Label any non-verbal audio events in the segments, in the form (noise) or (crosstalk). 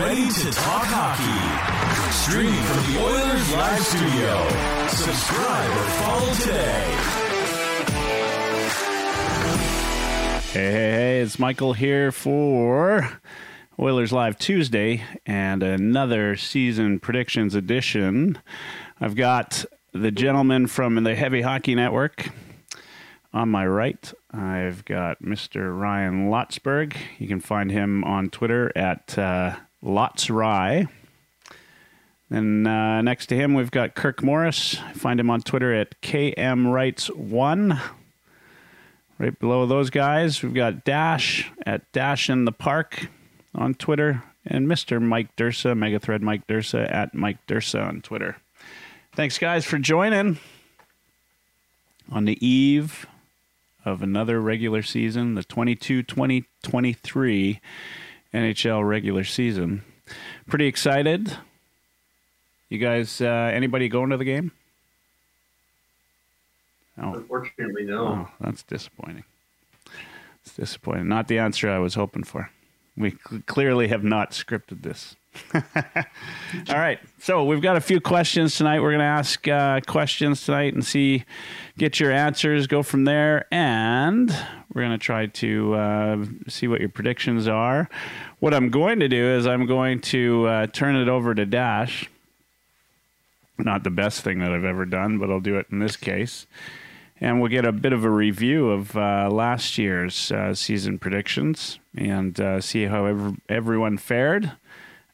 ready to talk hockey. Streaming from the Oilers Live Studio. Subscribe or follow today. Hey, hey, hey, it's Michael here for Oilers Live Tuesday and another season predictions edition. I've got the gentleman from the Heavy Hockey Network. On my right, I've got Mr. Ryan Lotsberg. You can find him on Twitter at uh, LotsRye. Then uh, next to him, we've got Kirk Morris. Find him on Twitter at KMWrites1. Right below those guys, we've got Dash at Dash in the Park on Twitter, and Mr. Mike Dursa, Megathread Mike Dursa at Mike Dursa on Twitter. Thanks, guys, for joining on the eve of another regular season, the 22 2023 NHL regular season. Pretty excited. You guys, uh, anybody going to the game? Oh. Unfortunately, no. Oh, that's disappointing. It's disappointing. Not the answer I was hoping for. We cl- clearly have not scripted this. All right. So we've got a few questions tonight. We're going to ask uh, questions tonight and see, get your answers, go from there. And we're going to try to uh, see what your predictions are. What I'm going to do is I'm going to uh, turn it over to Dash. Not the best thing that I've ever done, but I'll do it in this case and we'll get a bit of a review of uh, last year's uh, season predictions and uh, see how ev- everyone fared.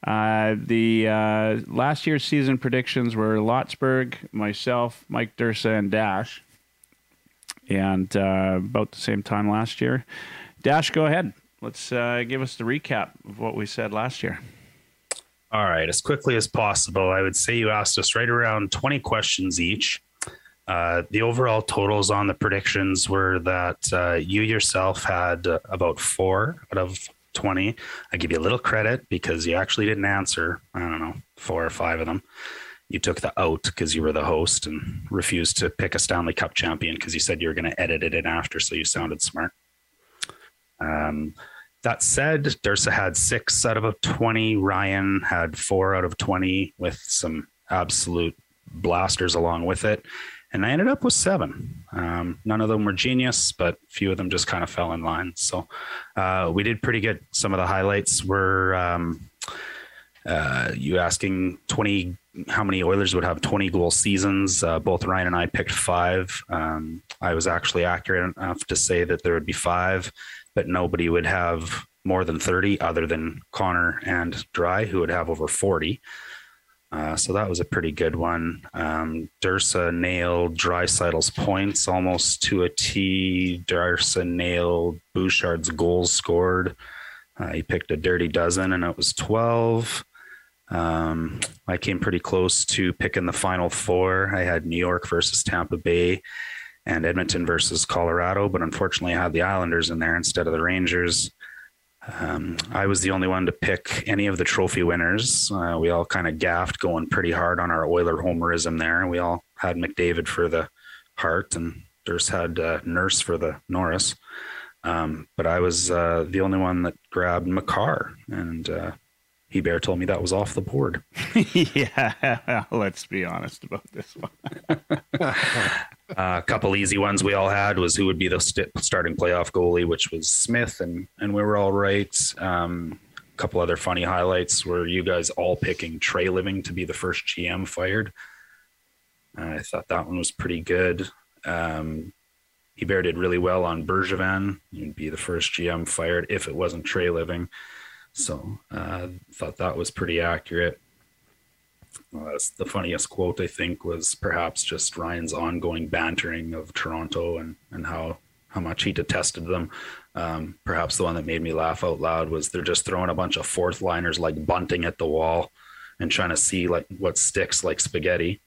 Uh, the uh, last year's season predictions were Lotsberg, myself, Mike Dursa, and Dash, and uh, about the same time last year. Dash, go ahead. Let's give us the recap of what we said last year. All right, as quickly as possible. I would say you asked us right around 20 questions each. Uh, the overall totals on the predictions were that uh, you yourself had uh, about four out of 20. I give you a little credit because you actually didn't answer, I don't know, four or five of them. You took the out because you were the host and refused to pick a Stanley Cup champion because you said you were going to edit it in after, so you sounded smart. Um, that said, Dursa had six out of 20. Ryan had four out of 20 with some absolute blasters along with it and I ended up with seven. Um, none of them were genius, but a few of them just kind of fell in line. So uh, we did pretty good. Some of the highlights were um, uh, you asking 20 how many Oilers would have 20 goal seasons. Uh, both Ryan and I picked five. Um, I was actually accurate enough to say that there would be five, but nobody would have more than 30 other than Connor and Dry, who would have over 40. Uh, so that was a pretty good one. Um, Dursa nailed Draisaitl's points almost to a T. Dursa nailed Bouchard's goals scored. Uh, he picked a dirty dozen, and it was 12. Um, I came pretty close to picking the final four. I had New York versus Tampa Bay and Edmonton versus Colorado, but unfortunately, I had the Islanders in there instead of the Rangers. Um, I was the only one to pick any of the trophy winners. Uh, we all kind of gaffed going pretty hard on our Oiler homerism there. We all had McDavid for the Hart and Durst had uh, Nurse for the Norris. Um, but I was uh, the only one that grabbed Makar, and uh, Hebert told me that was off the board. (laughs) (laughs) yeah, let's be honest about this one. uh, (laughs) a couple easy ones we all had was who would be the st- starting playoff goalie, which was Smith, and and we were all right. Um, a couple other funny highlights were you guys all picking Treliving to be the first GM fired. Uh, I thought that one was pretty good. Um, Hebert did really well on Bergevin. He'd be the first GM fired if it wasn't Treliving. So uh, thought that was pretty accurate. Uh, the funniest quote I think was perhaps just Ryan's ongoing bantering of Toronto and and how how much he detested them. Um, perhaps the one that made me laugh out loud was they're just throwing a bunch of fourth liners like bunting at the wall and trying to see like what sticks like spaghetti.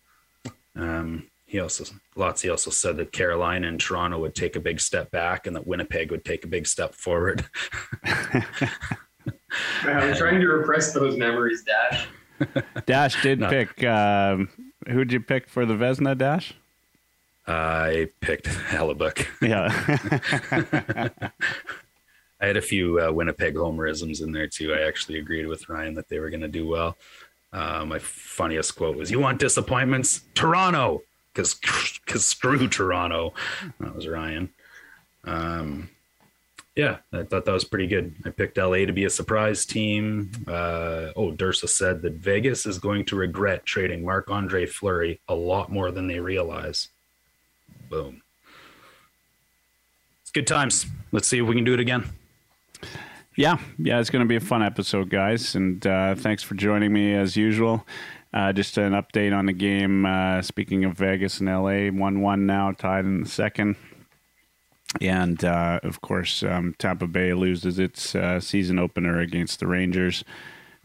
Um, he also Lotzi also said that Carolina and Toronto would take a big step back and that Winnipeg would take a big step forward. (laughs) (laughs) I'm trying to repress those memories, Dash. Dash did no. pick. Um, who'd you pick for the Vezina, Dash? I picked Hellebuyck. Yeah. (laughs) I had a few uh, Winnipeg homerisms in there too. I actually agreed with Ryan that they were going to do well. Uh, my funniest quote was, "You want disappointments? Toronto, because because screw Toronto." That was Ryan. Um, yeah, I thought that was pretty good. I picked LA to be a surprise team. Uh, oh, Dursa said that Vegas is going to regret trading Marc Andre Fleury a lot more than they realize. Boom. It's good times. Let's see if we can do it again. Yeah, yeah, it's going to be a fun episode, guys. And uh, thanks for joining me as usual. Uh, just an update on the game. Uh, speaking of Vegas and LA, 1 1 now, tied in the second. And uh, of course, um, Tampa Bay loses its uh, season opener against the Rangers.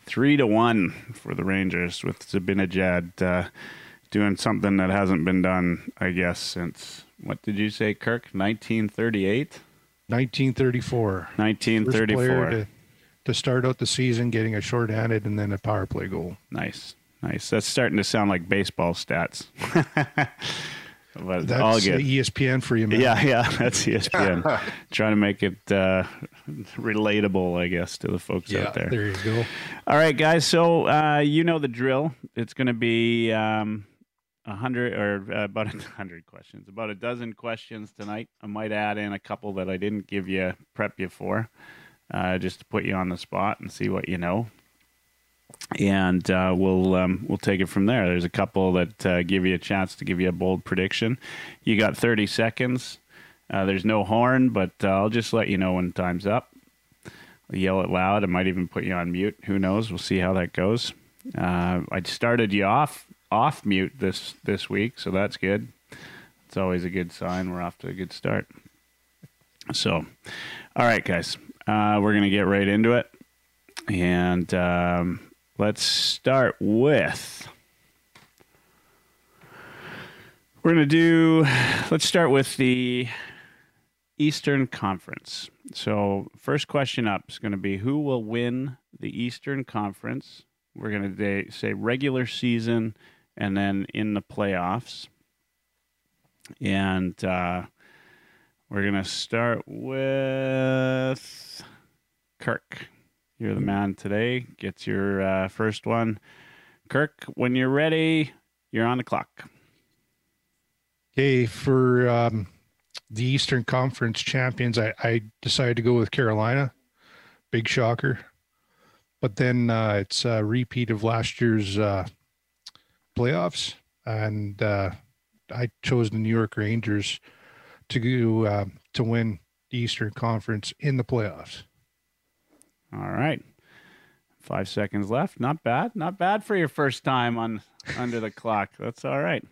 Three to one for the Rangers with Zibanejad uh, doing something that hasn't been done, I guess, since what did you say, Kirk? 1938? 1934. 1934. To, to, start out the season, getting a short-handed and then a power play goal. Nice, nice. That's starting to sound like baseball stats. (laughs) but that's all good. ESPN for you, man. Yeah, yeah, (laughs) that's ESPN. (laughs) Trying to make it uh, relatable, I guess, to the folks yeah, out there. There you go. All right, guys. So uh, you know the drill. It's going to be. Um, a hundred or uh, about a (laughs) hundred questions, about a dozen questions tonight. I might add in a couple that I didn't give you prep you for, uh, just to put you on the spot and see what you know. And uh, we'll um, we'll take it from there. There's a couple that uh, give you a chance to give you a bold prediction. You got 30 seconds. Uh, there's no horn, but uh, I'll just let you know when time's up. I'll yell it loud. I might even put you on mute. Who knows? We'll see how that goes. I started you off off mute this this week, so that's good. It's always a good sign. We're off to a good start. So, all right, guys, uh, we're gonna get right into it, and um, let's start with. We're gonna do. Let's start with the Eastern Conference. So, first question up is going to be who will win the Eastern Conference. We're going to say regular season and then in the playoffs. And uh, we're going to start with Kirk. You're the man today. Gets your uh, first one. Kirk, when you're ready, you're on the clock. Okay, for um, the Eastern Conference champions, I, I, decided to go with Carolina. Big shocker. But then uh, it's a repeat of last year's uh, playoffs, and uh, I chose the New York Rangers to go uh, to win the Eastern Conference in the playoffs. All right, five seconds left. Not bad. Not bad for your first time on under the clock. That's all right.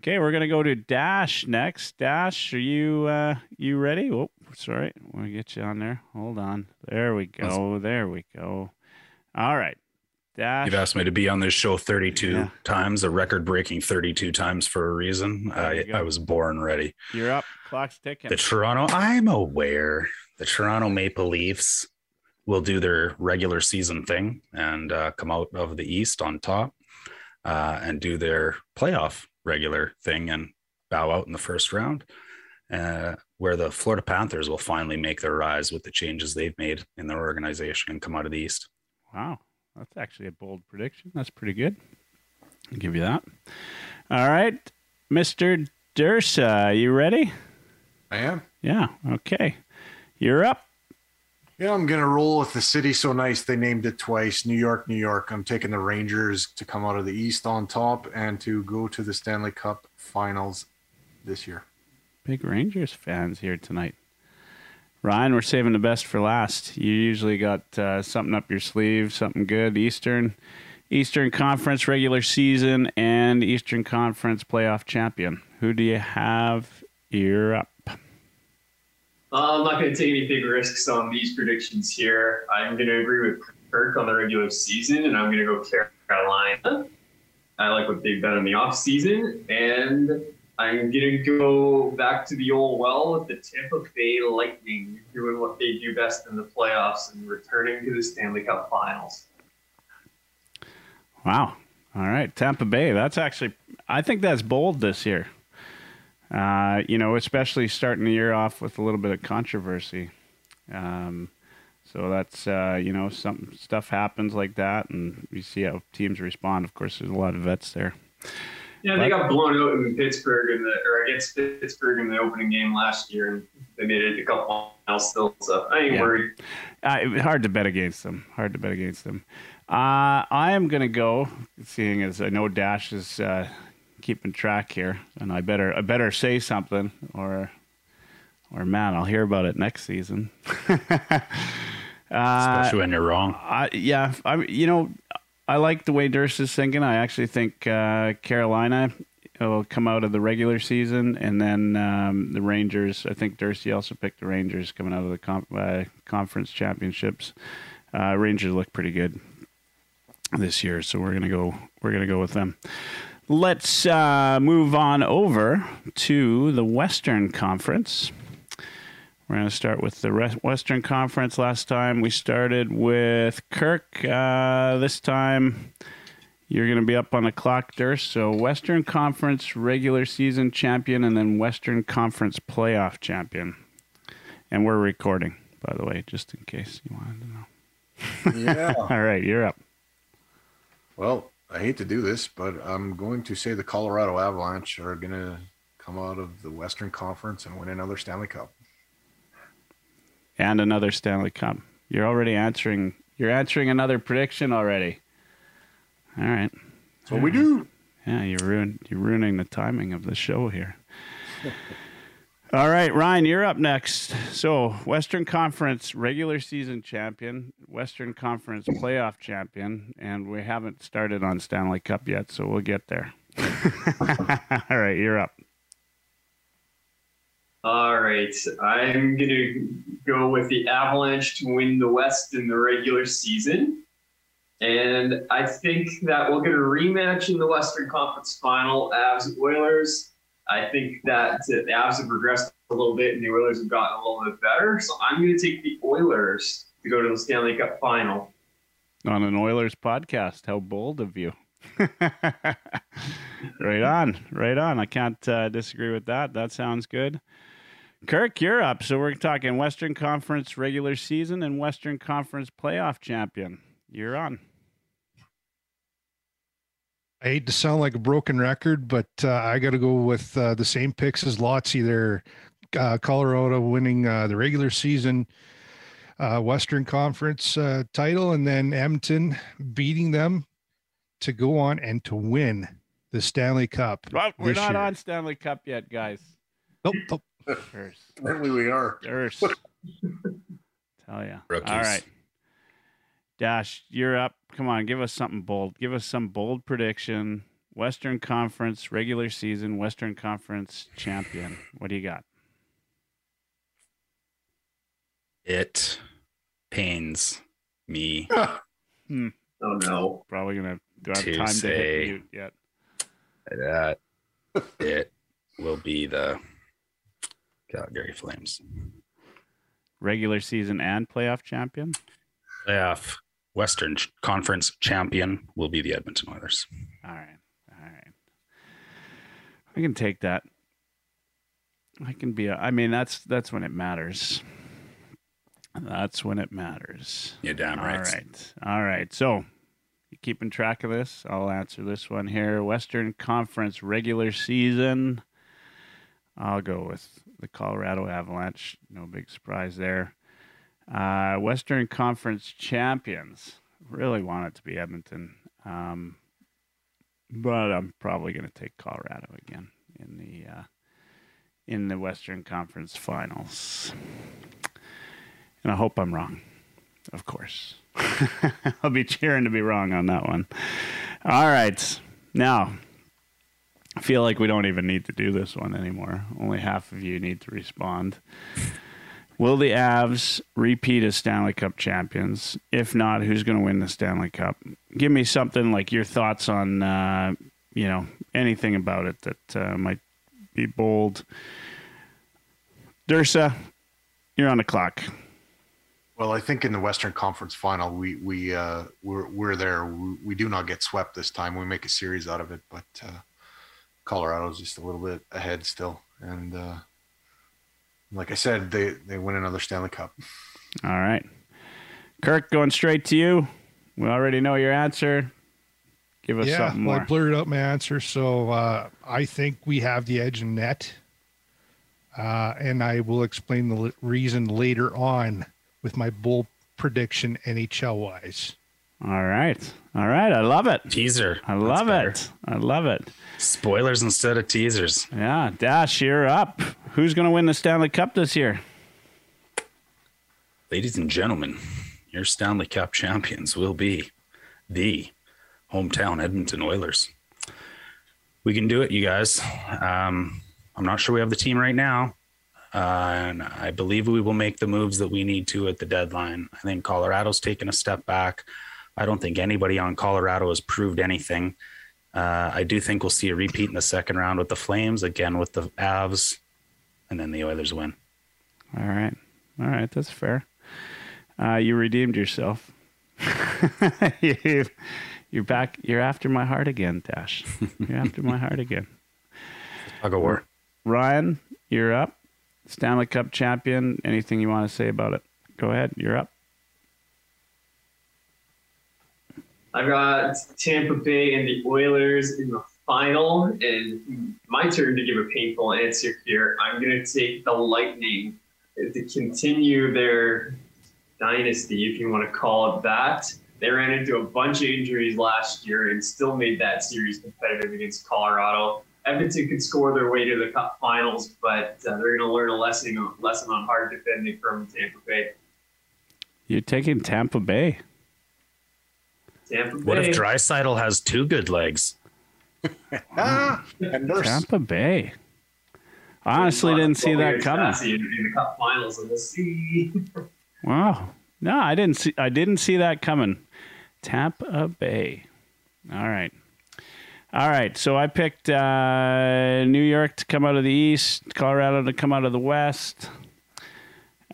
Okay, we're gonna go to Dash next. Dash, are you uh, you ready? Oh, sorry, want to get you on there. Hold on. There we go. There we go. All right. Dash. You've asked me to be on this show 32 yeah. times, a record breaking 32 times for a reason. I, I was born ready. You're up. Clock's ticking. The Toronto, I'm aware the Toronto Maple Leafs will do their regular season thing and uh, come out of the East on top uh, and do their playoff regular thing and bow out in the first round. Uh, where the Florida Panthers will finally make their rise with the changes they've made in their organization and come out of the East. Wow. That's actually a bold prediction. That's pretty good. I'll give you that. All right, Mr. Dursa, you ready? I am. Yeah. Okay. You're up. Yeah, I'm gonna roll with the city so nice they named it twice. New York, New York. I'm taking the Rangers to come out of the East on top and to go to the Stanley Cup Finals this year. Big Rangers fans here tonight. Ryan, we're saving the best for last. You usually got uh, something up your sleeve, something good. Eastern, Eastern Conference regular season and Eastern Conference playoff champion. Who do you have? You're up. Uh, I'm not going to take any big risks on these predictions here. I'm going to agree with Kirk on the regular season, and I'm going to go Carolina. I like what they've done in the off season, and I'm gonna go back to the old well with the Tampa Bay Lightning doing what they do best in the playoffs and returning to the Stanley Cup Finals. Wow! All right, Tampa Bay. That's actually, I think that's bold this year. Uh, you know, especially starting the year off with a little bit of controversy. Um, so that's uh, you know some stuff happens like that, and we see how teams respond. Of course, there's a lot of vets there. Yeah, they got blown out in Pittsburgh in the or against Pittsburgh in the opening game last year, and they made it a couple miles still. So I ain't Yeah. worried. Uh, hard to bet against them. Hard to bet against them. Uh, I am going to go, seeing as I know Dash is uh, keeping track here, and I better I better say something, or or man, I'll hear about it next season. (laughs) uh, Especially when you're wrong. I, yeah, I you know I like the way Durst is thinking. I actually think uh, Carolina will come out of the regular season, and then um, the Rangers. I think Dursey also picked the Rangers coming out of the com- uh, conference championships. Uh, Rangers look pretty good this year, so we're gonna go. We're gonna go with them. Let's uh, move on over to the Western Conference. We're going to start with the Western Conference. Last time we started with Kirk. Uh, this time you're going to be up on the clock, Durst. So, Western Conference regular season champion and then Western Conference playoff champion. And we're recording, by the way, just in case you wanted to know. Yeah. (laughs) All right, you're up. well, I hate to do this, but I'm going to say the Colorado Avalanche are going to come out of the Western Conference and win another Stanley Cup. And another Stanley Cup. You're already answering. You're answering another prediction already. All right. That's what we do. Yeah, you're ruin you're ruining the timing of the show here. (laughs) All right, Ryan, you're up next. So, Western Conference regular season champion, Western Conference playoff champion, and we haven't started on Stanley Cup yet, so we'll get there. (laughs) All right, you're up. All right, I'm gonna go with the Avalanche to win the West in the regular season, and I think that we'll get a rematch in the Western Conference Final. Avs Oilers. I think that the Avs have progressed a little bit, and the Oilers have gotten a little bit better. So I'm going to take the Oilers to go to the Stanley Cup Final. On an Oilers podcast. How bold of you. (laughs) right on. Right on. I can't uh, disagree with that. That sounds good. Kirk, you're up. So we're talking Western Conference regular season and Western Conference playoff champion. You're on. I hate to sound like a broken record, but uh, I got to go with uh, the same picks as Lotzie there. Uh, Colorado winning uh, the regular season uh, Western Conference uh, title, and then Edmonton beating them to go on and to win the Stanley Cup. Well, we're not year. on Stanley Cup yet, guys. Nope, nope. Curse. Apparently we are. Curse. (laughs) Tell ya. Rookies. All right. Dash, you're up. Come on, give us something bold. Give us some bold prediction. Western Conference regular season, Western Conference champion. What do you got? It pains me (laughs) hmm. Oh no! Probably gonna do I have To time to hit mute yet. that it will be the Calgary Flames. Regular season and playoff champion. Playoff Western Conference champion will be the Edmonton Oilers. All right. All right. I can take that. I can be a, I mean that's that's when it matters. That's when it matters. You're damn right. All right. All right. So, you keeping track of this? I'll answer this one here. Western Conference regular season. I'll go with the Colorado Avalanche. No big surprise there. Uh, Western Conference champions. Really want it to be Edmonton. Um, but I'm probably going to take Colorado again in the uh, in the Western Conference Finals. And I hope I'm wrong, of course. (laughs) I'll be cheering to be wrong on that one. All right. Now, I feel like we don't even need to do this one anymore. Only half of you need to respond. Will the Avs repeat as Stanley Cup champions? If not, who's going to win the Stanley Cup? Give me something like your thoughts on, uh, you know, anything about it that uh, might be bold. Dursa, you're on the clock. Well, I think in the Western Conference Final, we we uh, we're we're there. We, we do not get swept this time. We make a series out of it, but uh, Colorado's just a little bit ahead still. And uh, like I said, they they win another Stanley Cup. All right. Kirk, going straight to you. We already know your answer. Give us yeah, something well. I blurted out my answer. So uh, I think we have the edge in net. Uh, and I will explain the reason later on with my bull prediction NHL wise. All right. All right. I love it. Teaser. I That's love better. it. I love it. Spoilers instead of teasers. Yeah. Dash, you're up. Who's going to win the Stanley Cup this year? Ladies and gentlemen, your Stanley Cup champions will be the hometown Edmonton Oilers. We can do it, you guys. Um, I'm not sure we have the team right now. Uh, and I believe we will make the moves that we need to at the deadline. I think Colorado's taken a step back. I don't think anybody on Colorado has proved anything. Uh, I do think we'll see a repeat in the second round with the Flames, again with the Avs, and then the Oilers win. All right. All right. That's fair. Uh, you redeemed yourself. (laughs) you, you're back. You're after my heart again, Dash. You're after my heart again. (laughs) I'll go war. Ryan, you're up. Stanley Cup champion. Anything you want to say about it? Go ahead. You're up. I've got Tampa Bay and the Oilers in the final, and my turn to give a painful answer here. I'm going to take the Lightning to continue their dynasty, if you want to call it that. They ran into a bunch of injuries last year and still made that series competitive against Colorado. Edmonton could score their way to the Cup Finals, but uh, they're going to learn a lesson lesson on hard defending from Tampa Bay. You're taking Tampa Bay. Tampa Bay. What if Draisaitl has two good legs? (laughs) Ah. Tampa Bay. I honestly didn't see that coming. In, in the Cup Finals, and we'll see. Wow. No, I didn't see. I didn't see that coming. Tampa Bay. All right. All right. So I picked uh, New York to come out of the East, Colorado to come out of the West.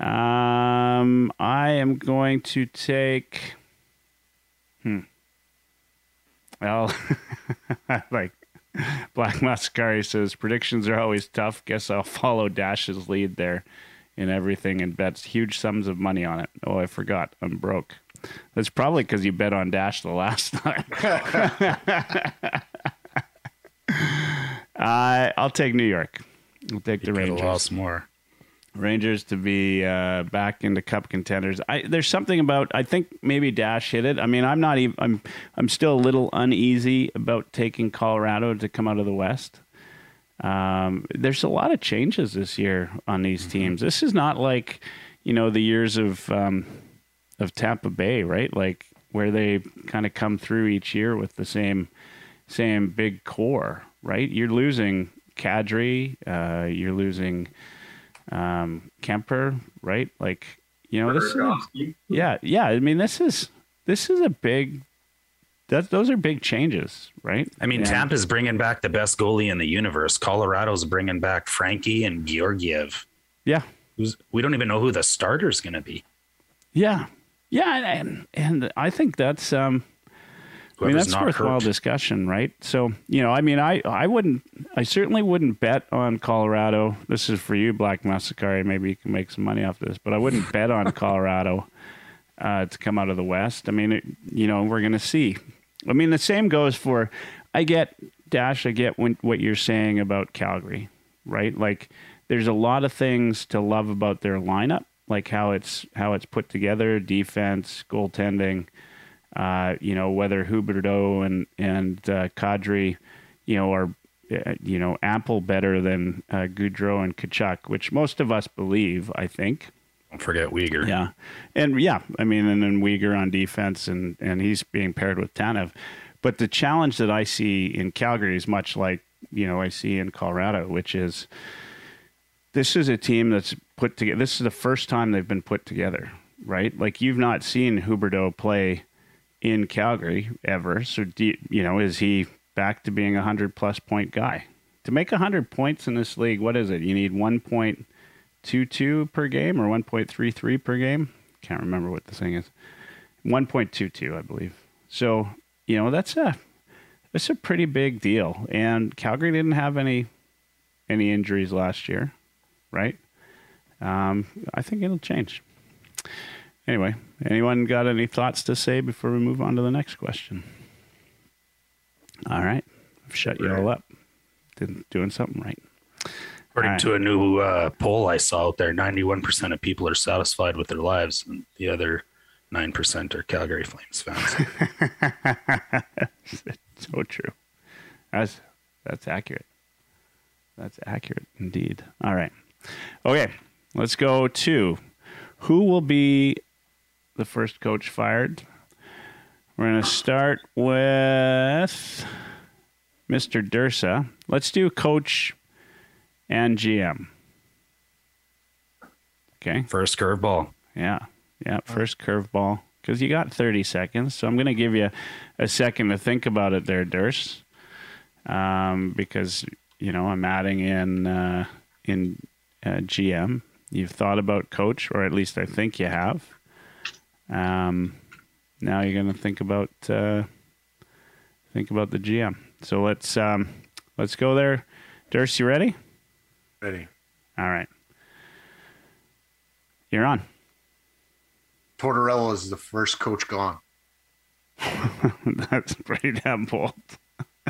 Um, I am going to take. Hmm. Well, (laughs) like Black Mascari says, predictions are always tough. Guess I'll follow Dash's lead there in everything and bets huge sums of money on it. Oh, I forgot. I'm broke. That's probably because you bet on Dash the last (laughs) time. (laughs) uh, I'll take New York. I'll take the Could have Rangers. lost more. Rangers to be uh, back into Cup contenders. I, there's something about I think maybe Dash hit it. I mean, I'm not even. I'm I'm still a little uneasy about taking Colorado to come out of the West. Um, there's a lot of changes this year on these teams. This is not like you know the years of um, of Tampa Bay, right? Like where they kind of come through each year with the same same big core, right? You're losing Kadri, uh, you're losing um, Kuemper, right? Like you know this. Is, yeah, yeah. I mean, this is this is a big. That those are big changes, right? I mean, And- Tampa's bringing back the best goalie in the universe. Colorado's bringing back Frankie and Georgiev. Yeah, Who's, we don't even know who the starter's going to be. yeah, yeah, and and I think that's um. I mean, that's worthwhile hurt. discussion, right? So, you know, I mean, I, I wouldn't, I certainly wouldn't bet on Colorado. This is for you, Black Massacre. Maybe you can make some money off this, but I wouldn't bet on (laughs) Colorado uh, to come out of the West. I mean, it, you know, we're going to see. I mean, the same goes for, I get, Dash, I get when, what you're saying about Calgary, right? Like, there's a lot of things to love about their lineup, like how it's how it's put together, defense, goaltending uh, you know, whether Huberdeau and and uh, Kadri, you know, are uh, you know ample better than uh, Gaudreau and Tkachuk, which most of us believe. I think. Don't forget Weegar. Yeah, and yeah, I mean, and then Weegar on defense, and and he's being paired with Tanev. But the challenge that I see in Calgary is much like you know I see in Colorado, which is this is a team that's put together. This is the first time they've been put together, right? Like you've not seen Huberdeau play in Calgary ever. So, you, you know, is he back to being a hundred plus point guy? To make a hundred points in this league, what is it? You need one point two two per game or one point three three per game. Can't remember what the thing is. One point two two, I believe. So, you know, that's a that's a pretty big deal. And Calgary didn't have any any injuries last year, right? Um, I think it'll change. Anyway, anyone got any thoughts to say before we move on to the next question? All right. I've shut you all up. Did, doing something right. According right. to a new uh, poll I saw out there, 91% of people are satisfied with their lives, and the other 9% are Calgary Flames fans. (laughs) so true. That's that's accurate. That's accurate indeed. All right. Okay, let's go to who will be the first coach fired. We're going to start with Mr. Dursa. Let's do coach and GM. Okay. First curveball. Yeah. Yeah. First curveball. Because you got 30 seconds. So I'm going to give you a second to think about it there, Durst. Um, because, you know, I'm adding in, uh, in uh, GM. You've thought about coach, or at least I think you have. Um, now you're going to think about, uh, think about the GM. So let's, um, let's go there. Durst, you ready? Ready. All right. You're on. Tortorella is the first coach gone. (laughs) That's pretty damn bold.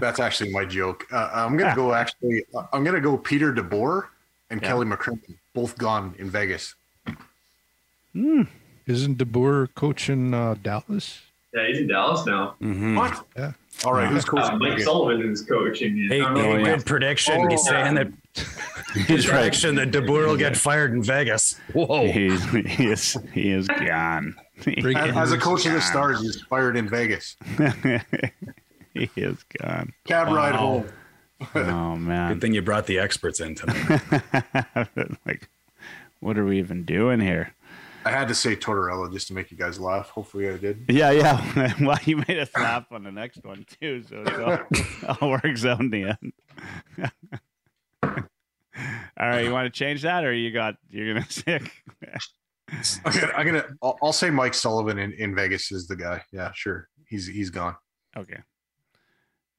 That's actually my joke. Uh, I'm gonna go. Actually, I'm gonna go. Peter DeBoer and Yeah. Kelly McCrimmon, both gone in Vegas. Isn't DeBoer coaching uh, Dallas? Yeah, he's in Dallas now. Mm-hmm. What? Yeah. All right, who's Uh, Mike Vegas? Sullivan is coaching. Hey, I don't hey, good prediction. Oh. He's saying that (laughs) his prediction that DeBoer will get fired in Vegas. Whoa. He's, he is he is gone. He Breaking As, as a is coach of the. Stars, he's fired in Vegas. (laughs) he is gone. Cab ride home. (laughs) Oh man! Good thing you brought the experts in tonight. like, what are we even doing here? I had to say Tortorella just to make you guys laugh. Hopefully, I did. Yeah, yeah. (laughs) well, you made us laugh on the next one too, so it all, (laughs) all works out in the end. (laughs) all right, you want to change that, or you got you're gonna stick? I'm gonna. I'm gonna I'll, I'll say Mike Sullivan in, in Vegas is the guy. Yeah, sure. He's he's gone. okay.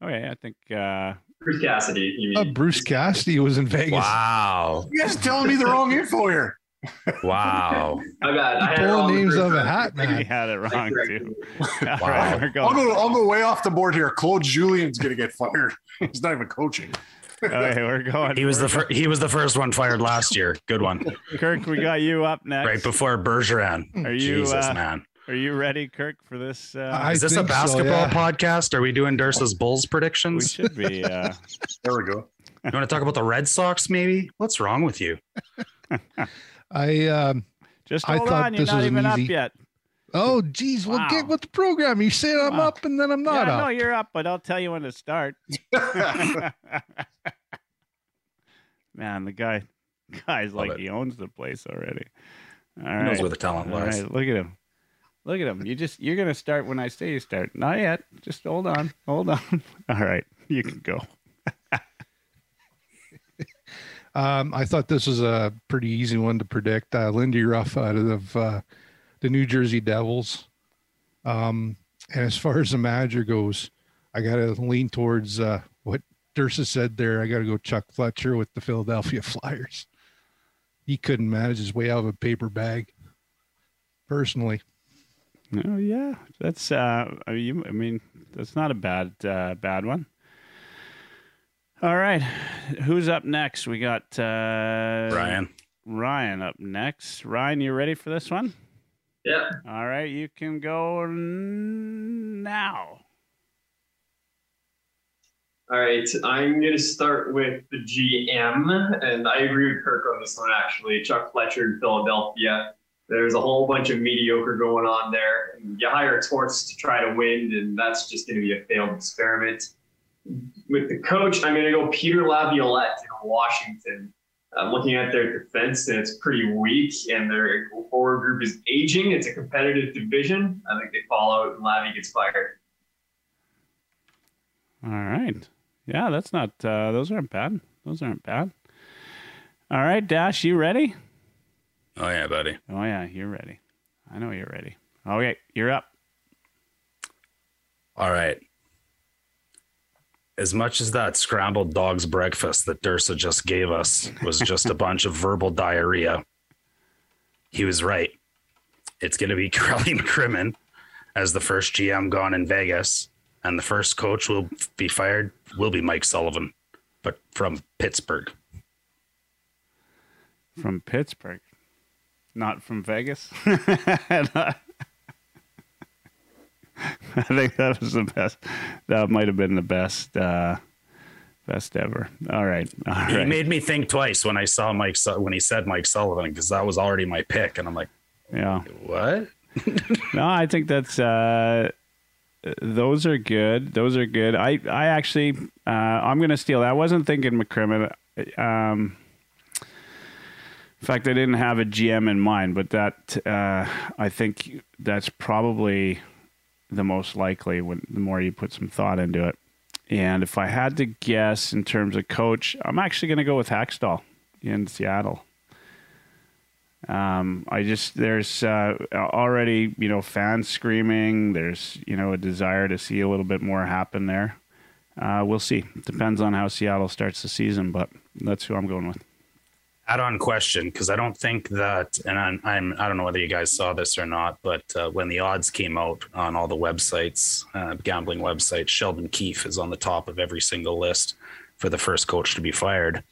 Okay, I think uh, Bruce Cassidy. You mean? Uh, Bruce Cassidy was in Vegas. wow. You guys telling me the wrong info here. Wow. (laughs) I got. I had Pulling names out of a time. hat, he man. had it wrong corrected too. you. (laughs) All right, we're I'll go. I'll go way off the board here. Claude Julien's gonna get fired. (laughs) He's not even coaching. Okay, we're going. He was the fir- he was the first one fired last year. Good one. Kirk. We got you up next. Right before Bergeron. Are you, Jesus, uh, man. Are you ready, Kirk, for this? Uh, Is this a think so, basketball yeah. podcast? Are we doing Dursa's Bulls predictions? we should be. Uh, There we go. You want to talk about the Red Sox, maybe? What's wrong with you? I um just I hold thought on. You're this not was even an up easy- yet. oh geez, well Wow. get with the program. You say I'm Wow. up and then I'm not yeah, up. no, you're up, but I'll tell you when to start. (laughs) (laughs) Man, the guy, guy's Love like it. he owns the place already. All He right, knows where the talent All lies. right, look at him. Look at him. You just you're gonna start when I say you start. Not yet. Just hold on. Hold on. (laughs) All right, you can go. Um, I thought this was a pretty easy one to predict. Uh, Lindy Ruff out of uh, the New Jersey Devils. Um, and as far as the manager goes, I got to lean towards uh, what Dursa said there. I got to go Chuck Fletcher with the Philadelphia (laughs) Flyers. He couldn't manage his way out of a paper bag. Personally, Oh yeah, that's uh, you- I mean that's not a bad uh, bad one. All right, who's up next? We got uh, Brian. Ryan up next. Ryan, you ready for this one? Yeah. All right, you can go now. All right, I'm going to start with the GM, and I agree with Kirk on this one, actually. Chuck Fletcher in Philadelphia. There's a whole bunch of mediocre going on there. And you hire Torts to try to win, and that's just going to be a failed experiment. With the coach, I'm going to go Peter Laviolette in Washington. I'm looking at their defense, and it's pretty weak, and their forward group is aging. It's a competitive division. I think they fall out, and Lavi gets fired. All right. Yeah, that's not. Uh, those aren't bad. Those aren't bad. All right, Dash, you ready? Oh yeah, buddy. Oh yeah, you're ready. I know you're ready. Okay, you're up. All right. As much as that scrambled dog's breakfast that Dursa just gave us was just a (laughs) bunch of verbal diarrhea, he was right. it's going to be (laughs) Crowley McCrimmon as the first GM gone in Vegas, and the first coach will be fired will be Mike Sullivan, but from Pittsburgh. From Pittsburgh, not from Vegas. (laughs) (laughs) I think that was the best. That might have been the best. Uh, best ever. All right. All He made me think twice when I saw Mike when he said Mike Sullivan because that was already my pick, and I'm like, yeah. what? (laughs) No, I think that's uh, those are good. Those are good. I I actually uh, I'm gonna steal that. I wasn't thinking McCrimmon. Um, in fact, I didn't have a GM in mind, but that uh, I think that's probably the most likely when the more you put some thought into it. And if I had to guess in terms of coach, I'm actually going to go with Hakstol in Seattle. Um, I just there's uh, already you know fans screaming. There's you know a desire to see a little bit more happen there. Uh, we'll see. Depends on how Seattle starts the season, but that's who I'm going with. Add-on question because I don't think that, and I'm, I'm I don't know whether you guys saw this or not, but uh, when the odds came out on all the websites, uh, gambling websites, Sheldon Keefe is on the top of every single list for the first coach to be fired.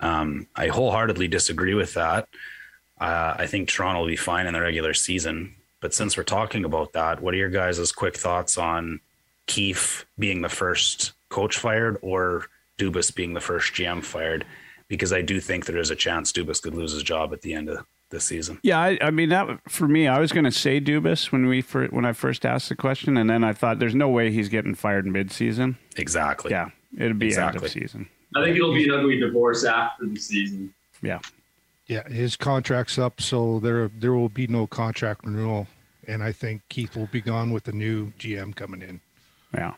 Um, I wholeheartedly disagree with that. Uh, I think Toronto will be fine in the regular season, but since we're talking about that, what are your guys' quick thoughts on Keefe being the first coach fired or Dubas being the first GM fired? Because I do think there is a chance Dubas could lose his job at the end of the season. Yeah, I, I mean that for me, I was going to say Dubas when we fir- when I first asked the question, and then I thought there's no way he's getting fired mid-season. Exactly. Yeah, it'd be end Exactly. of season. I think it'll be an ugly divorce after the season. Yeah, Yeah, his contract's up, so there there will be no contract renewal, and I think Keefe will be gone with the new GM coming in. yeah.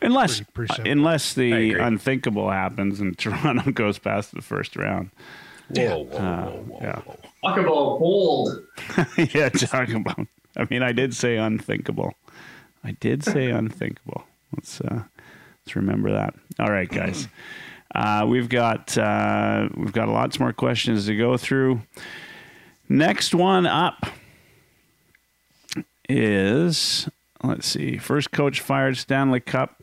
Unless Pretty- pretty unless the unthinkable happens and (laughs) Toronto goes past the first round. Whoa, whoa, Uh, whoa, whoa, yeah. whoa. Talk about bold. (laughs) yeah, talking about. I mean, I did say unthinkable. I did say (laughs) unthinkable. Let's uh, let's remember that. All right, guys. (clears throat) Uh, we've got uh, we've got lots more questions to go through. Next one up is let's see. First coach fired Stanley Cup.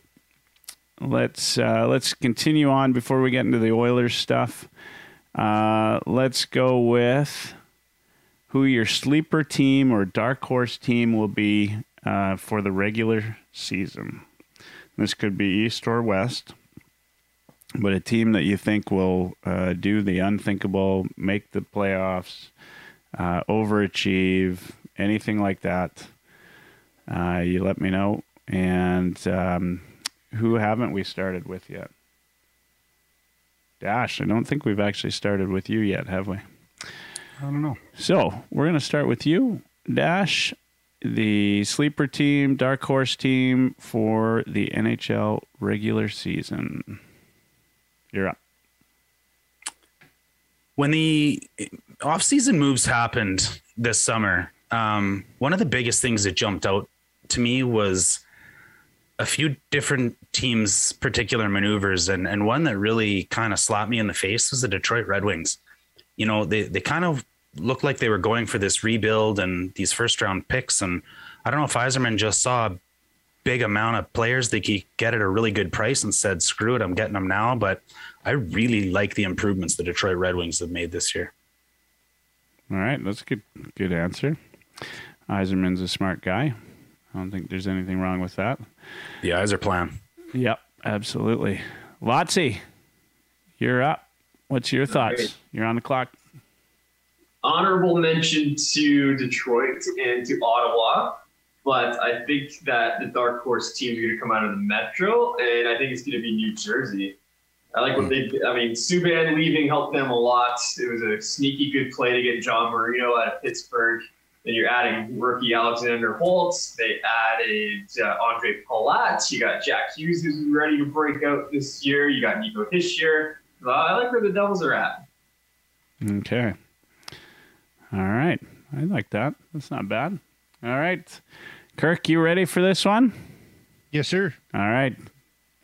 Let's uh, let's continue on before we get into the Oilers stuff. Uh, let's go with who your sleeper team or dark horse team will be uh, for the regular season. This could be East or West, but a team that you think will uh, do the unthinkable, make the playoffs, uh, overachieve, anything like that. Uh, you let me know. And um, who haven't we started with yet? Dash, I don't think we've actually started with you yet, have we? I don't know. So we're going to start with you, Dash, the sleeper team, dark horse team for the NHL regular season. You're up. When the off-season moves happened this summer, um, one of the biggest things that jumped out to me was a few different teams' particular maneuvers, and and one that really kind of slapped me in the face was the Detroit Red Wings. You know, they they kind of looked like they were going for this rebuild and these first round picks, and I don't know if Yzerman just saw a big amount of players they could get at a really good price and said, "Screw it, I'm getting them now." But I really like the improvements the Detroit Red Wings have made this year. All right, that's a good good answer. Yzerman's a smart guy. I don't think there's anything wrong with that. The eyes are playing. Yep, absolutely. Lotsy, you're up. What's your thoughts? right. You're on the clock. honorable mention to Detroit and to Ottawa, but I think that the dark horse team is going to come out of the Metro, and I think it's going to be New Jersey. I like what hmm. they. I mean, Subban leaving helped them a lot. It was a sneaky good play to get John Marino out of Pittsburgh. Then you're adding rookie Alexander Holtz. They added uh, Andre Palat. You got Jack Hughes who's ready to break out this year. You got Nico Hischier. Uh, I like where the Devils are at. Okay. All right. I like that. That's not bad. All right. Kirk, you ready for this one? Yes, sir. All right.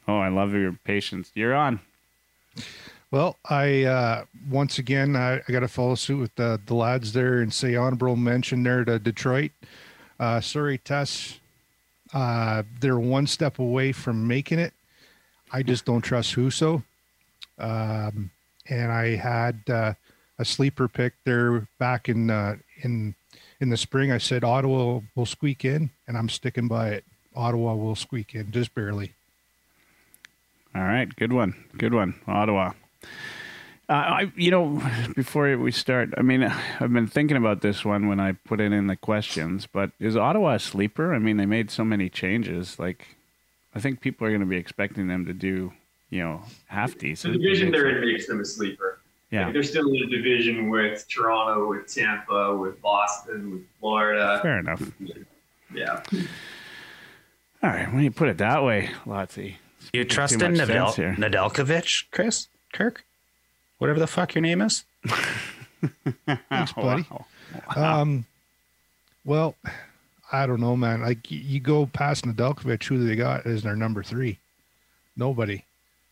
Oh, I love your patience. You're on. Well, I uh, once again I, I got to follow suit with the the lads there and say honorable mention there to Detroit. Uh, sorry, Tess. Uh, they're one step away from making it. I just don't trust Husso. Um, and I had uh, a sleeper pick there back in uh, in in the spring. I said Ottawa will squeak in, and I'm sticking by it. Ottawa will squeak in just barely. All right, good one, good one, Ottawa. Uh, I, you know, before we start, I mean, I've been thinking about this one when I put it in the questions. But is Ottawa a sleeper? I mean, they made so many changes. Like, I think people are going to be expecting them to do, you know, half decent. The division they're in makes them a sleeper. Yeah, Like, they're still in a division with Toronto, with Tampa, with Boston, with Florida. fair enough. Yeah. All right, when you put it that way, Lotzi. You trust in much Nadal- sense here. Nedeljkovic, Chris? Kirk? Whatever the fuck your name is? (laughs) Thanks, buddy. wow. Um, well, I don't know, man. Like you go past Nedeljkovic, who they got as their number three? Nobody.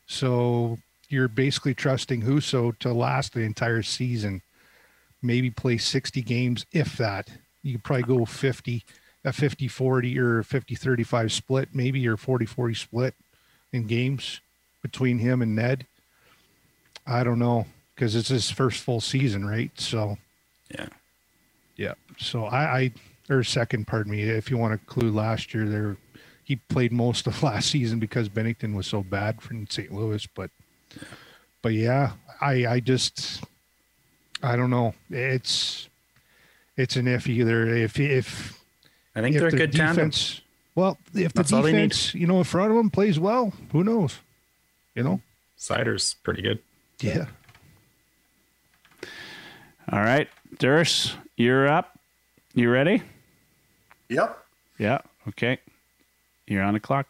So you're basically trusting Husso to last the entire season, maybe play 60 games, if that. You could probably go 50, a 50 40 or 50 35 split, maybe, or 40 40 split in games between him and Ned. I don't know because it's his first full season, right? So. Yeah. Yeah. So I, I or second, pardon me, if you want to include last year there, he played most of (laughs) last season because Binnington was so bad from St. Louis. But, but yeah, I, I just, I don't know. It's, it's an if either. If, if, I think if they're a the good tandem. defense, well, if the That's all defense, you know, in front of them plays well, who knows? You know? Cider's pretty good. Yeah. All right, Durs, you're up. You ready? Yep. Yeah. Okay. You're on the clock.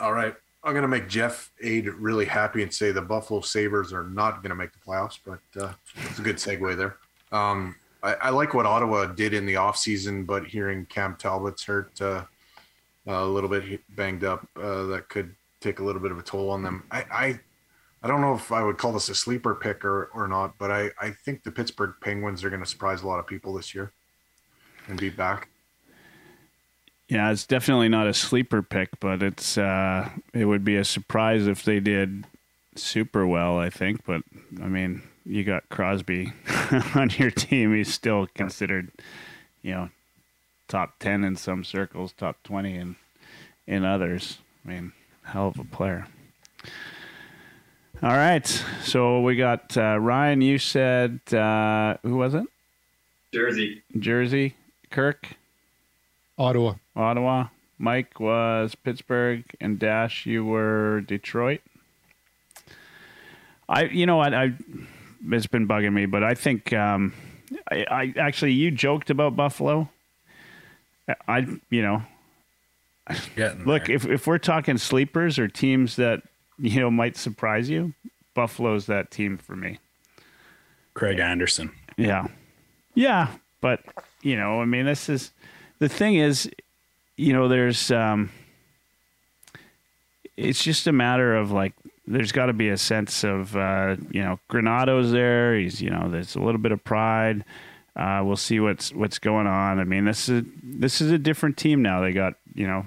All right. I'm going to make Jeff Aid really happy and say the Buffalo Sabres are not going to make the playoffs, but uh, it's a good segue there. Um, I, I like what Ottawa did in the offseason, but hearing Cam Talbot's hurt uh, a little bit banged up, uh, that could take a little bit of a toll on them. I, I, I don't know if I would call this a sleeper pick or, or not, but I, I think the Pittsburgh Penguins are going to surprise a lot of people this year and be back. Yeah, it's definitely not a sleeper pick, but it's uh, it would be a surprise if they did super well. I think, but I mean, you got Crosby (laughs) on your team. He's still considered, you know, top ten in some circles, top twenty in in others. I mean, hell of a player. All right, so we got uh, Ryan. You said uh, who was it? Jersey. Jersey, Kirk. Ottawa. Ottawa. Mike was Pittsburgh, and Dash, you were Detroit. I, you know what, I, it's been bugging me, but I think, um, I, I actually, you joked about Buffalo. I, you know, Getting look, there. if if we're talking sleepers or teams that you know might surprise you, Buffalo's that team for me. Craig Anderson. Yeah. Yeah. But, you know, I mean, this is the thing is, you know, there's, um, it's just a matter of like, there's got to be a sense of, uh, you know, Granato's there. He's, you know, there's a little bit of pride. Uh, we'll see what's what's going on. I mean, this is this is a different team now. They got you know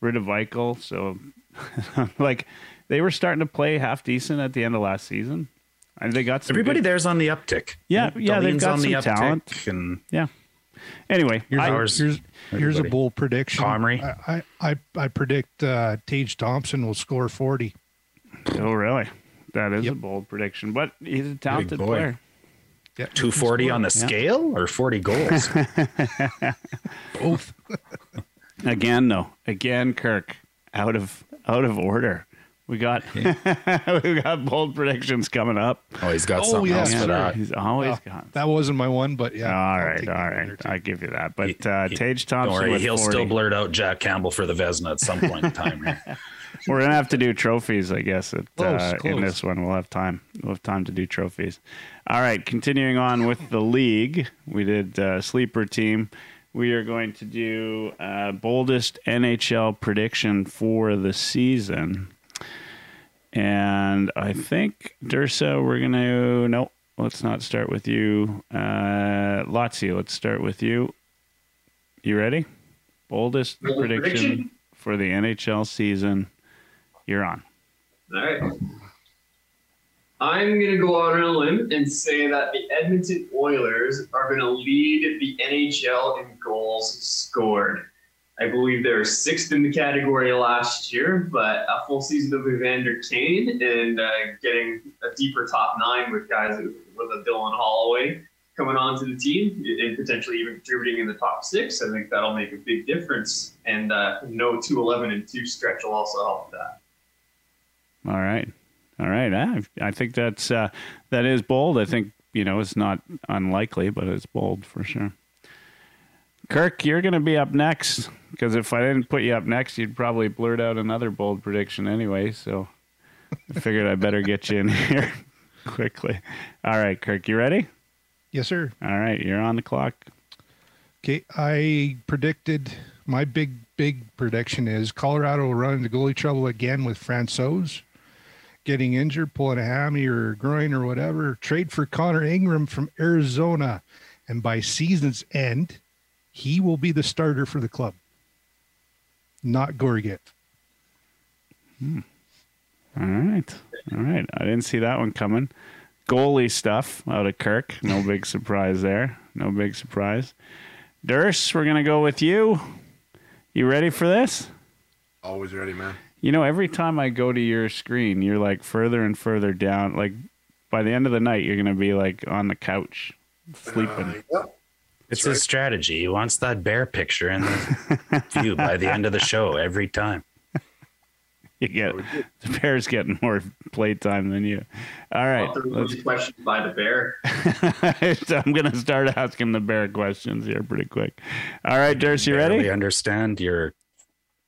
rid of Eichel, so (laughs) like they were starting to play half decent at the end of last season. And they got some Everybody good- there's on the uptick. Yeah, yeah, they've got on some the talent. And Yeah. Anyway, Here's, I- Ours- here's, here's a everybody. bold prediction. Comrie. I, I, I, I predict uh, Tage Thompson will score 40. oh really? That is Yep. a bold prediction, but he's a talented player. Yeah, 240 on the Yeah. scale or 40 goals? (laughs) both. Again, though, again, Kirk out of out of order. We got (laughs) we got bold predictions coming up. oh, he's got Oh, something yeah, else for that. He's always Well, got. That wasn't my one, but yeah. all I'll right, take all that right. there, too. I give you that. But He- uh, he, Tage Thompson, don't worry, he'll 40. still blurt out Jack Campbell for the Vezina at some point in time. here. (laughs) (laughs) We're gonna have to do trophies, I guess. At, Close, uh, in this one, we'll have time. We'll have time to do trophies. All right, continuing on with the league, we did uh, sleeper team. We are going to do uh, boldest NHL prediction for the season, And I think Dursa, we're gonna no. Let's not start with you, uh, Lazio. Let's start with you. You ready? Boldest prediction, prediction? for the NHL season. You're on. All right. I'm going to go out on a limb and say that the Edmonton Oilers are going to lead the NHL in goals scored. I believe they're sixth in the category last year, but a full season of Evander Kane and uh, getting a deeper top nine with guys with a Dylan Holloway coming onto the team and potentially even contributing in the top six. I think that'll make a big difference. And uh, no 211 and 2 stretch will also help that. All right, all right. I, I think that's uh, that is bold. I think you know it's not unlikely, but it's bold for sure. Kirk, you're going to be up next because if I didn't put you up next, you'd probably blurt out another bold prediction anyway. So I figured I better get you in (laughs) here quickly. All right, Kirk, you ready? Yes, sir. All right, you're on the clock. Okay, I predicted my big big prediction is Colorado will run into goalie trouble again with Francouz getting injured, pulling a hammy or groin or whatever. Trade for Connor Ingram from Arizona, and by season's end, he will be the starter for the club, not Georgiev. All right, all right. I didn't see that one coming. Goalie stuff out of Kirk. No (laughs) big surprise there. No big surprise. Durst, we're gonna go with you. You ready for this? Always ready, man. You know, every time I go to your screen, you're like further and further down. Like by the end of the night, you're gonna be like on the couch sleeping. Uh, yep. It's his strategy. He wants that bear picture in the view by the end of the show every time. (laughs) you get the Bears getting more playtime than you. All right, let's- these questions by the bear. so (laughs) I'm gonna start asking the bear questions here pretty quick. All right, Durst, you ready? Barely understand your.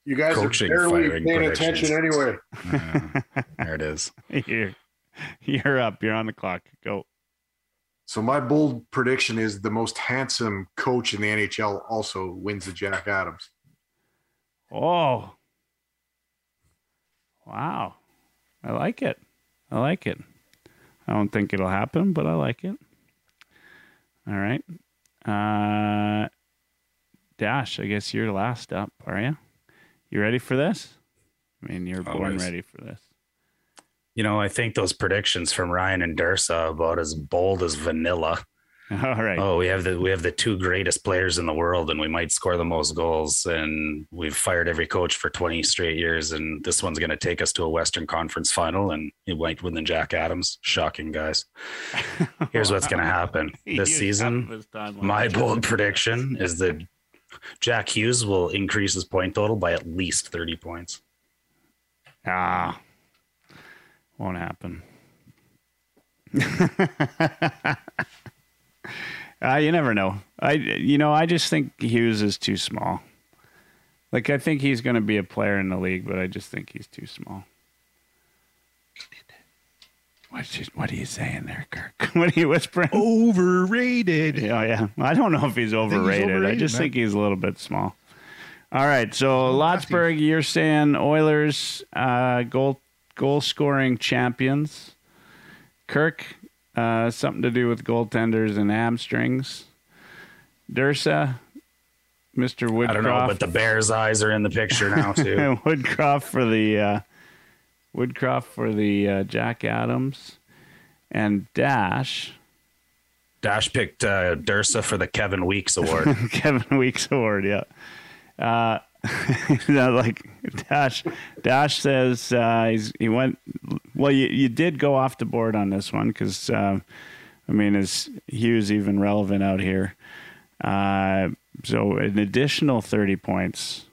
You guys Coaching, are barely firing paying attention anyway. (laughs) Uh, there it is. You're, you're up. You're on the clock. Go. So my bold prediction is the most handsome coach in the NHL also wins the Jack Adams. Oh. Wow. I like it. I like it. I don't think it'll happen, but I like it. All right. Uh Dash, I guess you're last up, are you? You ready for this? I mean, you're born ready for this. You know, I think those predictions from Ryan and Dursa about as bold as vanilla. (laughs) All right. Oh, we have the we have the two greatest players in the world, and we might score the most goals. And we've fired every coach for twenty straight years, and this one's going to take us to a Western Conference final, and it might win the Jack Adams. Shocking, guys. (laughs) Here's what's going to happen (laughs) this season. half of his time My bold prediction is that Jack Hughes will increase his point total by at least thirty points. Ah. Won't happen. (laughs) uh, you never know. I you know, I just think Hughes is too small. Like I think he's going to be a player in the league, but I just think he's too small. What's you, what are you saying there, Kirk? (laughs) what are you whispering? Overrated. Yeah, yeah. I don't know if he's overrated. I overrated, just man. think he's a little bit small. All right, so Lotsburg, you're saying Oilers uh, goal goal scoring champions. Kirk, uh, something to do with goaltenders and hamstrings. Dursa, Mr. Woodcroft. I don't know, but the Bears' eyes are in the picture now (laughs) too. Woodcroft for the uh, Woodcroft for the uh, Jack Adams, and Dash Dash picked uh, Dursa for the Kevin Weeks Award. (laughs) Kevin Weeks Award. Yeah. (laughs) Like Dash, Dash says uh, he's he went. Well, you you did go off the board on this one because uh, I mean, is Hughes even relevant out here? Uh, so an additional thirty points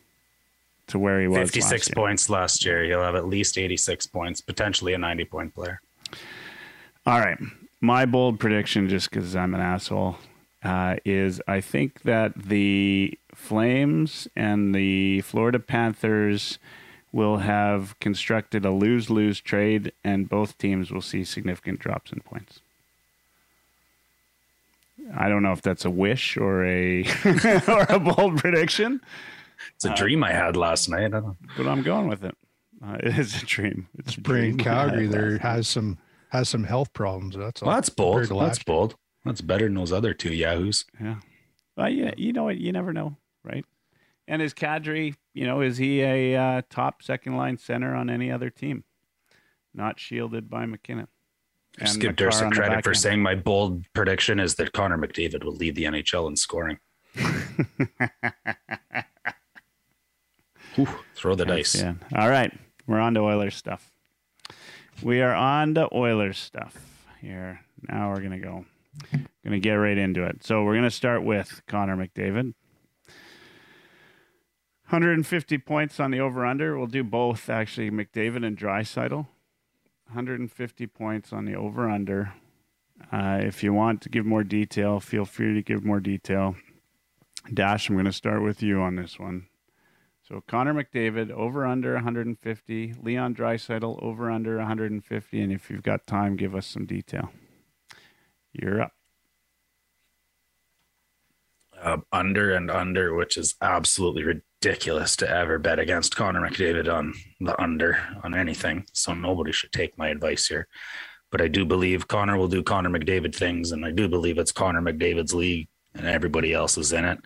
to where he was. 56 year. points last year. He'll have at least 86 points, potentially a 90 point player. All right. My bold prediction, just because I'm an asshole, uh, is I think that the Flames and the Florida Panthers will have constructed a lose lose trade, and both teams will see significant drops in points. I don't know if that's a wish or a (laughs) or a bold prediction, It's a dream I had last night. I don't, but I'm going with it. Uh, it is a dream. It's a dream. Calgary (laughs) there has some has some health problems. That's all. Well, that's bold. That's bold. That's better than those other two yahoos. Yeah. Well, yeah, you know what? You never know, right? And is Kadri, you know, is he a uh, top second line center on any other team? Not shielded by MacKinnon. Just give Makar Dursa on the credit for end. saying my bold prediction is that Connor McDavid will lead the NHL in scoring. (laughs) Whew, throw the dice. Yeah. All right. We're on to Oilers stuff. We are on to Oilers stuff here. Now we're going to go. Going to get right into it. So we're going to start with Connor McDavid. 150 points on the over under. We'll do both actually, McDavid and Draisaitl. 150 points on the over under. Uh, if you want to give more detail, feel free to give more detail. Dash, I'm going to start with you on this one. So Connor McDavid over under 150, Leon Draisaitl over under 150, and if you've got time, give us some detail. You're up. uh, under and under, which is absolutely ridiculous to ever bet against Connor McDavid on the under on anything. So nobody should take my advice here. But I do believe Connor will do Connor McDavid things, and I do believe it's Connor McDavid's league, and everybody else is in it.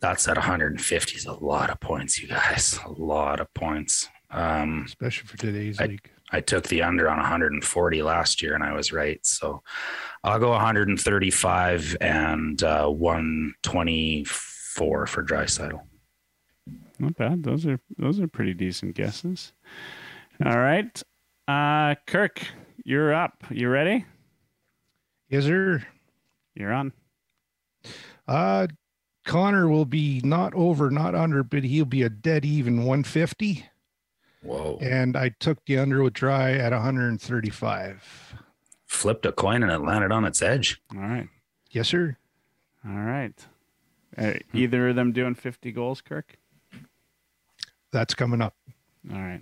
That's at 150 is a lot of points, you guys. A lot of points. Um, especially for today's I- league. I took the under on 140 last year and I was right. So I'll go 135 and uh, 124 for Draisaitl. Not bad. Those are those are pretty decent guesses. All right, uh, Kirk, you're up. You ready? Is there? You're on. Uh, Connor will be not over, not under, but he'll be a dead even 150. Whoa. And I took the under with dry at 135. Flipped a coin and it landed on its edge. All right. Yes, sir. All right. Uh, either of them doing 50 goals, Kirk? That's coming up. All right.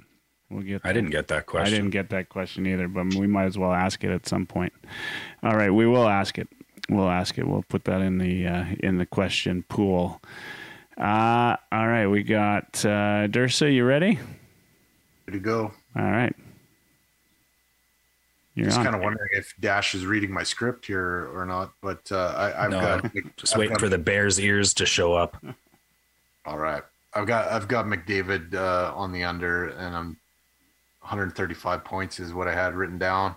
We'll get. I didn't get that question. I didn't get that question either, but we might as well ask it at some point. All right, we will ask it. We'll ask it. We'll put that in the uh, in the question pool. Uh, all right, we got uh, Dursa. You ready? Ready to go. All right. You're Just on. kind of wondering if Dash is reading my script here or not, but uh, I, I've No, got Just I've waiting got- for the Bears' ears to show up. (laughs) All right, I've got I've got McDavid uh, on the under, and I'm 135 points is what I had written down.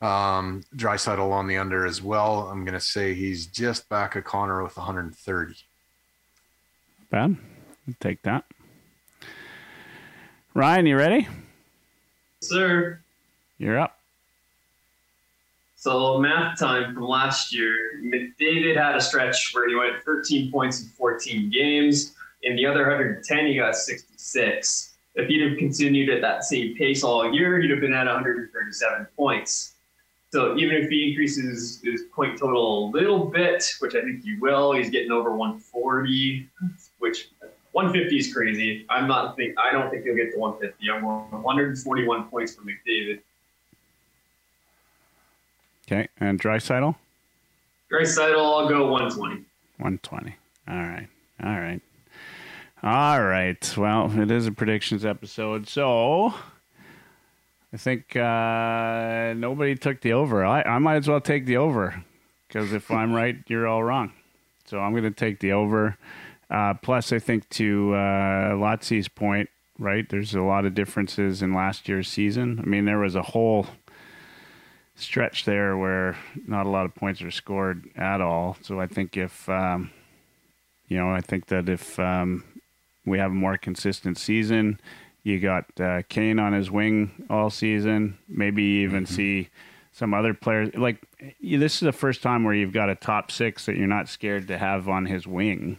Um, Draisaitl on the under as well. I'm gonna say he's just back of Connor with 130. Bad. I'll take that. Ryan, you ready? Sir. You're up. So math time from last year, McDavid had a stretch where he went 13 points in 14 games. In the other 110, he got 66. If he'd have continued at that same pace all year, he'd have been at 137 points. So even if he increases his point total a little bit, which I think he will, he's getting over 140, which 150 is crazy. I'm not think I don't think he'll get to 150. I'm going 141 points for McDavid. Okay, and Grace Seidel, I'll go 120. 120. All right. All right. All right. Well, it is a predictions episode, so I think uh, nobody took the over. I, I might as well take the over because if I'm right, (laughs) you're all wrong. So I'm going to take the over. Uh, plus, I think to uh, Lotzi's point, right? There's a lot of differences in last year's season. I mean, there was a whole stretch there where not a lot of points were scored at all. So I think if, um, you know, I think that if um, we have a more consistent season, you got uh, Kane on his wing all season, maybe even see some other players. Like, you- this is the first time where you've got a top six that you're not scared to have on his wing.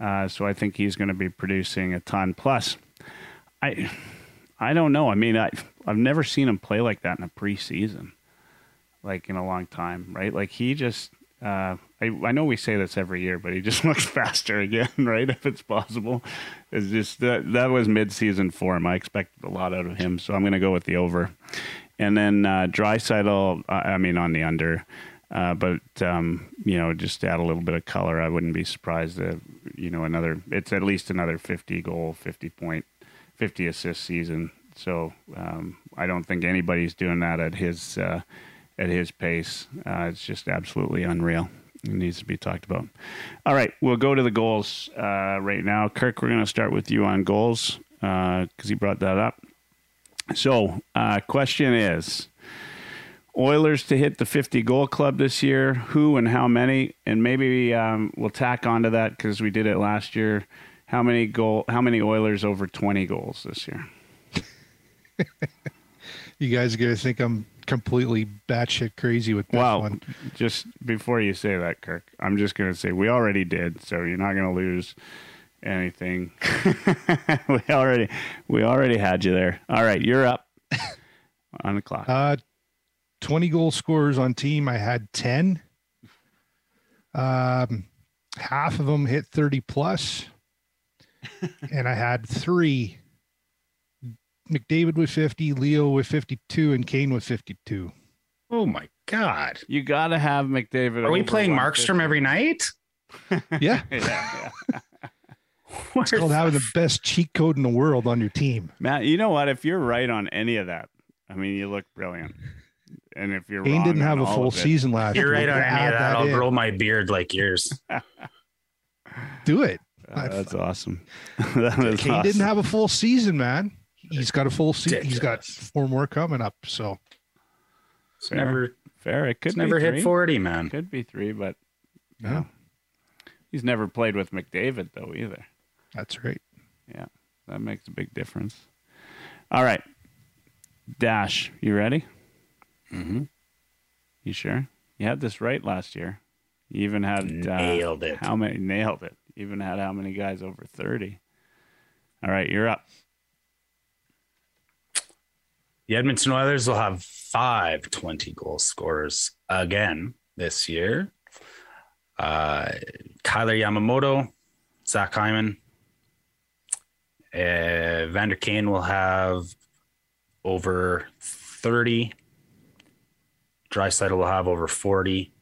Uh, so I think he's going to be producing a ton. Plus, I, I don't know. I mean, I I've never seen him play like that in a preseason, like in a long time, right? Like he just. Uh, I, I know we say this every year, but he just (laughs) looks faster again, (laughs) right? If it's possible, it's just that that was mid-season form. I expected a lot out of him, so I'm going to go with the over. And then uh, uh, I mean on the under, uh, but um, you know, just add a little bit of color, I wouldn't be surprised if you know another. It's at least another 50 goal, 50 point 50 assist season. So um, I don't think anybody's doing that at his uh, at his pace. Uh, it's just absolutely unreal. It needs to be talked about. All right, we'll go to the goals uh, right now. Kirk, we're going to start with you on goals because he brought that up. So, uh, question is Oilers to hit the 50 goal club this year. Who and how many? And maybe um, we'll tack onto that because we did it last year. How many goal? How many Oilers over 20 goals this year? (laughs) You guys are gonna think I'm completely batshit crazy with this Well, one. just before you say that, Kirk, I'm just going to say we already did, so you're not going to lose anything. (laughs) we already, we already had you there. All right, you're up (laughs) on the clock. Uh, 20 goal scorers on team. I had 10. Um, half of them hit 30 plus, (laughs) and I had three. McDavid with 50, Leo with 52, and Kane with 52. Oh my God. you got to have McDavid. Are we playing Markstrom every night? (laughs) Yeah, Yeah, yeah. (laughs) it's called having the best cheat code in the world on your team. Matt, you know what? If you're right on any of that, I mean, you look brilliant. And if you're Kane wrong didn't have a full of it- season last You're right on any of that. I'll in. grow my beard like yours. (laughs) Do it. Uh, that's awesome. that is Kane awesome. didn't have a full season, man. He's got a full season. He's got four more coming up. So It's never, fair. It could it's be never three. hit 40, man. Could be three, but Yeah. yeah. He's never played with McDavid though either. that's right. Yeah, that makes a big difference. All right, Dash, you ready? Mm-hmm. You sure? You had this right last year. You even had uh, Nailed it. How many? Nailed it. You even had how many guys over thirty? All right, you're up. The Edmonton Oilers will have five 20 goal scorers again this year. Uh, Kailer Yamamoto, Zach Hyman, uh, Vander Kane will have over 30. Draisaitl will have over 40.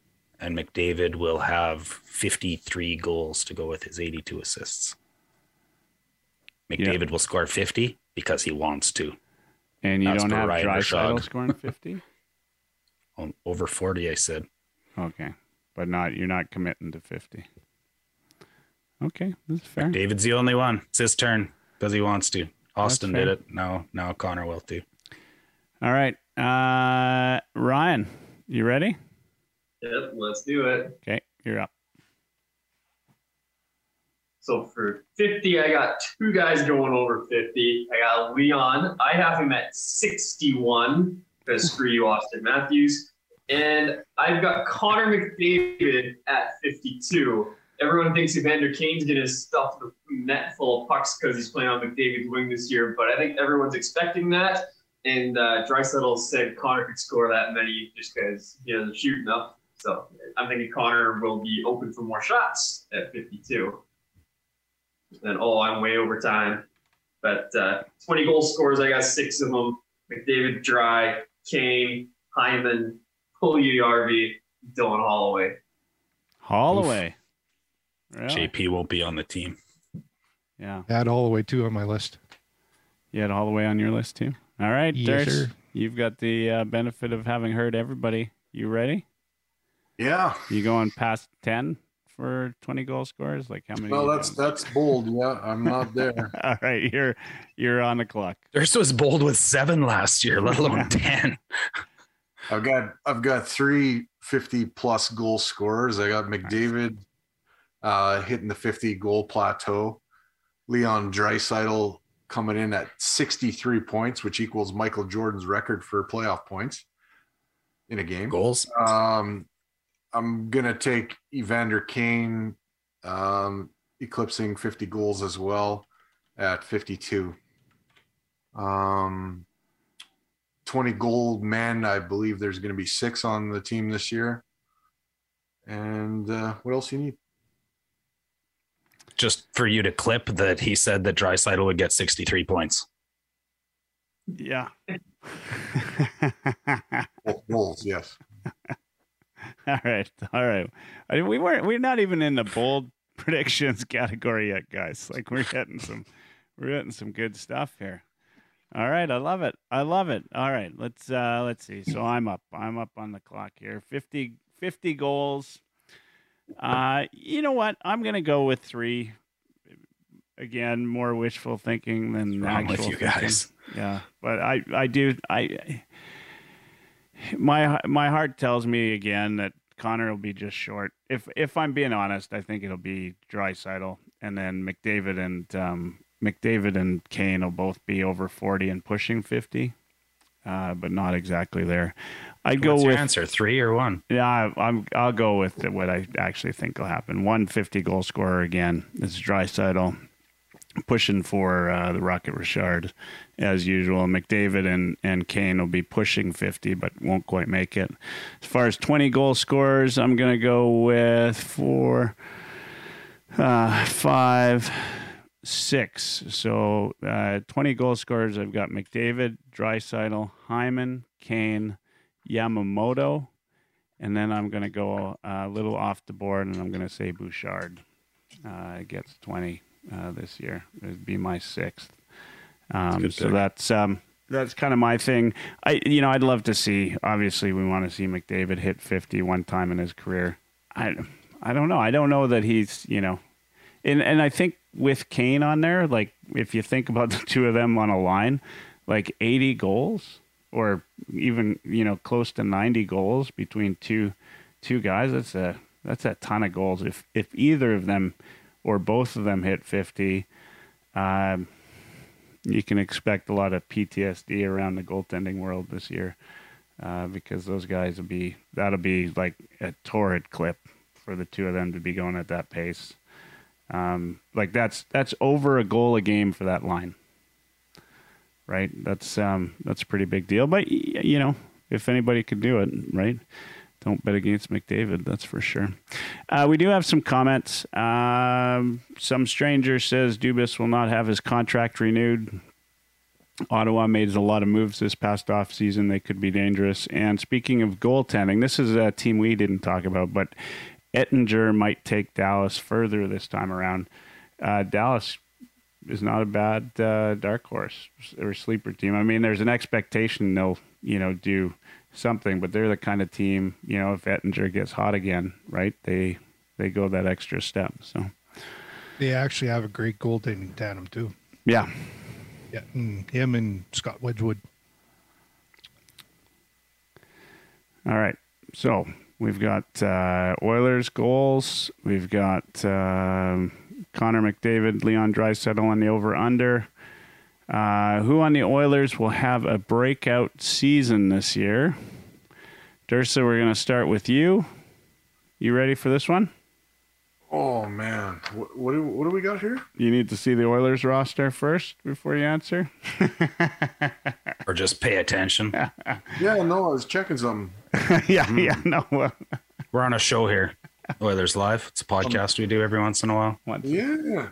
And McDavid will have 53 goals to go with his 82 assists. McDavid will score 50 because he wants to. And you That's don't have Ryan Drysdale Rashad. scoring fifty. (laughs) Over 40, I said. okay, but not you're not committing to fifty. Okay, this is fair. David's the only one. It's his turn because he wants to. Austin did it. Now, now Connor will too. All right, uh, Ryan, you ready? Yep, let's do it. Okay, you're up. So for 50, I got two guys going over 50. I got Leon. I have him at 61 because screw you, Austin Matthews. And I've got Connor McDavid at 52. Everyone thinks Evander Kane's going to stuff the net full of pucks because he's playing on McDavid's wing this year, but I think everyone's expecting that. And uh, Draisaitl said Connor could score that many just because he doesn't shoot enough. So I'm thinking Connor will be open for more shots at 52 and oh, I'm way over time. But uh, 20 goal scores, I got six of them. McDavid, Dry, Kane, Hyman, Puljujarvi, Dylan Holloway. Holloway. Really? JP won't be on the team. Yeah, Add all the way two on my list. you had Holloway on your list too. All right, Yes, Darce, you've got the uh, benefit of having heard everybody. You ready? Yeah. You going past ten for twenty goal scores? Like how many? Well, that's doing? that's bold. Yeah, I'm not there. (laughs) All right, you're you're on the clock. Durst was bold with seven last year, let alone 10. I've got I've got three 50 plus goal scorers. I got McDavid uh, hitting the 50 goal plateau. Leon Draisaitl coming in at 63 points, which equals Michael Jordan's record for playoff points in a game. Goals? Um, I'm gonna take Evander Kane, um, eclipsing 50 goals as well at 52. Um, 20 goal men. I believe there's going to be six on the team this year. And uh, what else you need? Just for you to clip that he said that Draisaitl would get 63 points. Yeah. Both goals, yes. (laughs) (laughs) all right, all right. I, mean, we weren't. We're not even in the bold (laughs) predictions category yet, guys. Like we're getting some We're getting some good stuff here. All right, I love it. I love it. All right, let's uh let's see. So I'm up. I'm up on the clock here. 50 50 goals. Uh you know what? I'm going to go with 3. Again, more wishful thinking than Wrong with actual you thinking. guys. Yeah, but I I do I my my heart tells me again that Connor will be just short. If if I'm being honest, I think it'll be Draisaitl and then McDavid and um, McDavid and Kane will both be over 40 and pushing 50, uh, but not exactly there. I'd go What's your with answer? Three or one? yeah, I, I'm I'll go with what I actually think will happen. 150 goal scorer again. Is Draisaitl pushing for uh, the Rocket Richard as usual. McDavid and, and Kane will be pushing 50, but won't quite make it. As far as 20 goal scorers, I'm going to go with four, uh, five, six. So uh, 20 goal scorers, I've got McDavid, Draisaitl, Hyman, Kane, Yamamoto. And then I'm going to go a little off the board, and I'm going to say Bouchard uh, gets 20 uh, this year. It'd be my sixth. Um, good so pick. that's um, that's kind of my thing. I you know I'd love to see. Obviously, we want to see McDavid hit 50 one time in his career. I I don't know. I don't know that he's you know, and and I think with Kane on there, like if you think about (laughs) the two of them on a line, like 80 goals or even you know close to 90 goals between two two guys. That's a that's a ton of goals. If if either of them or both of them hit 50, um, you can expect a lot of PTSD around the goaltending world this year uh, because those guys will be that'll be like a torrid clip for the two of them to be going at that pace. Um, like that's that's over a goal a game for that line, right? That's um, that's a pretty big deal. But you know, if anybody could do it, right? Don't bet against McDavid, that's for sure. Uh, we do have some comments. Um, some stranger says Dubas will not have his contract renewed. Ottawa made a lot of moves this past offseason. They could be dangerous. And speaking of goaltending, this is a team we didn't talk about, but Oettinger might take Dallas further this time around. Uh, Dallas is not a bad uh, dark horse or sleeper team. I mean, there's an expectation they'll, you know, do something, but they're the kind of team, you know, if Oettinger gets hot again, right? They they go that extra step. So They actually have a great goaltending tandem too. yeah, Yeah, and him and Scott Wedgewood. All right. So we've got uh, Oilers goals. We've got um, Connor McDavid, Leon Draisaitl on the over under. Uh, who on the Oilers will have a breakout season this year? Dursa, we're going to start with you. You ready for this one? Oh man, what what do, what do we got here? You need to see the Oilers roster first before you answer. (laughs) Or just pay attention? (laughs) Yeah, no, I was checking something. (laughs) yeah, yeah, no. We're on a show here. Oilers Live. It's a podcast we do every once in a while. once- Yeah,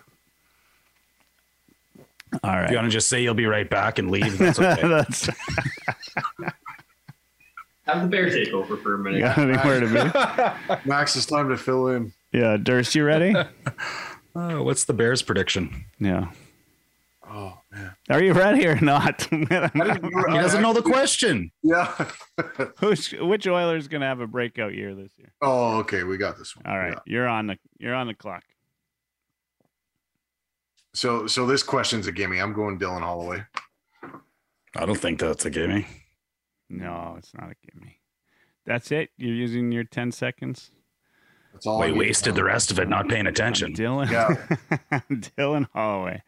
All If you want to just say you'll be right back and leave, that's (laughs) okay. That's (laughs) Have the bear take over for a minute. got anywhere to be. (laughs) Max, it's time to fill in. Yeah, Durst, you ready? Uh, what's the Bears prediction? Yeah. Oh man, Are you ready or not? He doesn't know the question. Yeah. Who's which Oilers going to have a breakout year this year? oh, okay, we got this one. All right, Yeah. you're on the you're on the clock. So, so this question's a gimme. I'm going Dylan Holloway. I don't think that's a gimme. No, it's not a gimme. That's it. You're using your ten seconds. That's all. Well, I he need wasted the rest of it not paying attention. Dylan. Yeah. (laughs) Dylan Holloway.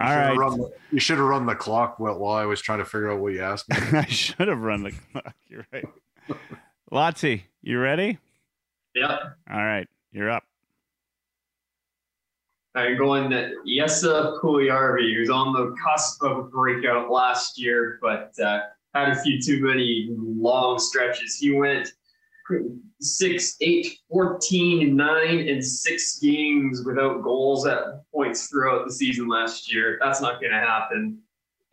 You All should've right. run the- you should have run the clock while, while I was trying to figure out what you asked me. (laughs) I should have run the clock. You're right. Lotzie, you ready? Yep. All right, you're up. I'm going to Jesse Puljujarvi, who's on the cusp of a breakout last year, but uh, had a few too many long stretches. He went six, eight, 14, nine, and six games without goals at points throughout the season last year. That's not going to happen.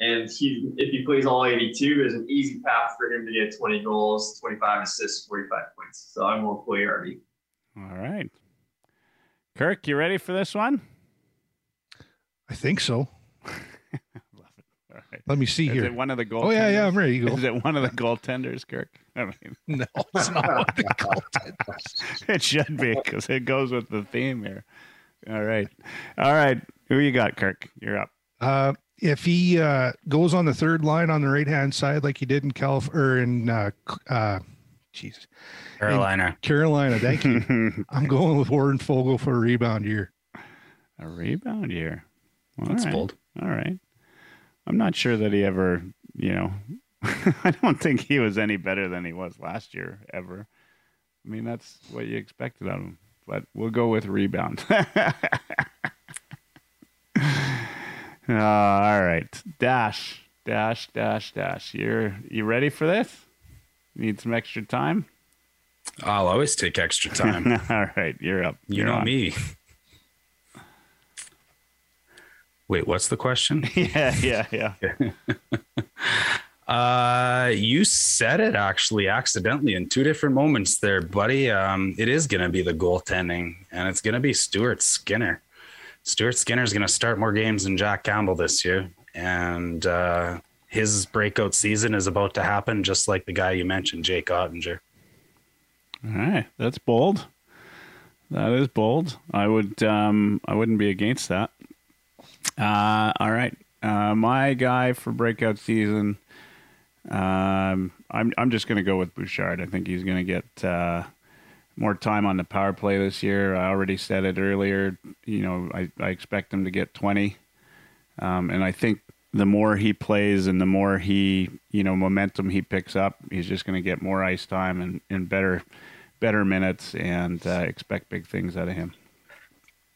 And he, if he plays all 82, there's an easy path for him to get 20 goals, 25 assists, 45 points. So I'm going Puljujarvi. All right. Kirk, you ready for this one? I think so. (laughs) Let me see Is here. it one of the goaltenders? Oh yeah, yeah, I'm ready go. Is it one of the goaltenders, Kirk? I mean, (laughs) No, it's not one of the (laughs) goaltenders. it should be because it goes with the theme here. All right, all right. Who you got, Kirk? You're up. Uh, if he uh, goes on the third line on the right hand side like he did in Calif or in uh, uh, Jesus Carolina. Carolina, thank you. (laughs) I'm going with Warren Foegele for a rebound year. A rebound year. All That's right. bold. All right. I'm not sure that he ever, you know, (laughs) I don't think he was any better than he was last year ever. I mean, that's what you expected of him. But we'll go with rebound. (laughs) Uh, all right. Dash, dash, dash, dash. You're you ready for this? Need some extra time? I'll always take extra time. (laughs) all right, you're up. You You're know on. me. Wait, what's the question? (laughs) Yeah, yeah, yeah. (laughs) Uh, you said it actually accidentally in two different moments there, buddy. Um, it is going to be the goaltending, and it's going to be Stuart Skinner. Stuart Skinner is going to start more games than Jack Campbell this year, and uh, his breakout season is about to happen, just like the guy you mentioned, Jake Oettinger. All right, that's bold. That is bold. I would um I wouldn't be against that. Uh all right. Uh my guy for breakout season um I'm I'm just to go with Bouchard. I think he's to get uh more time on the power play this year. I already said it earlier, you know, I I expect him to get 20. Um and I think the more he plays and the more he, you know, momentum he picks up, he's just going to get more ice time and, and better, better minutes, and uh, expect big things out of him.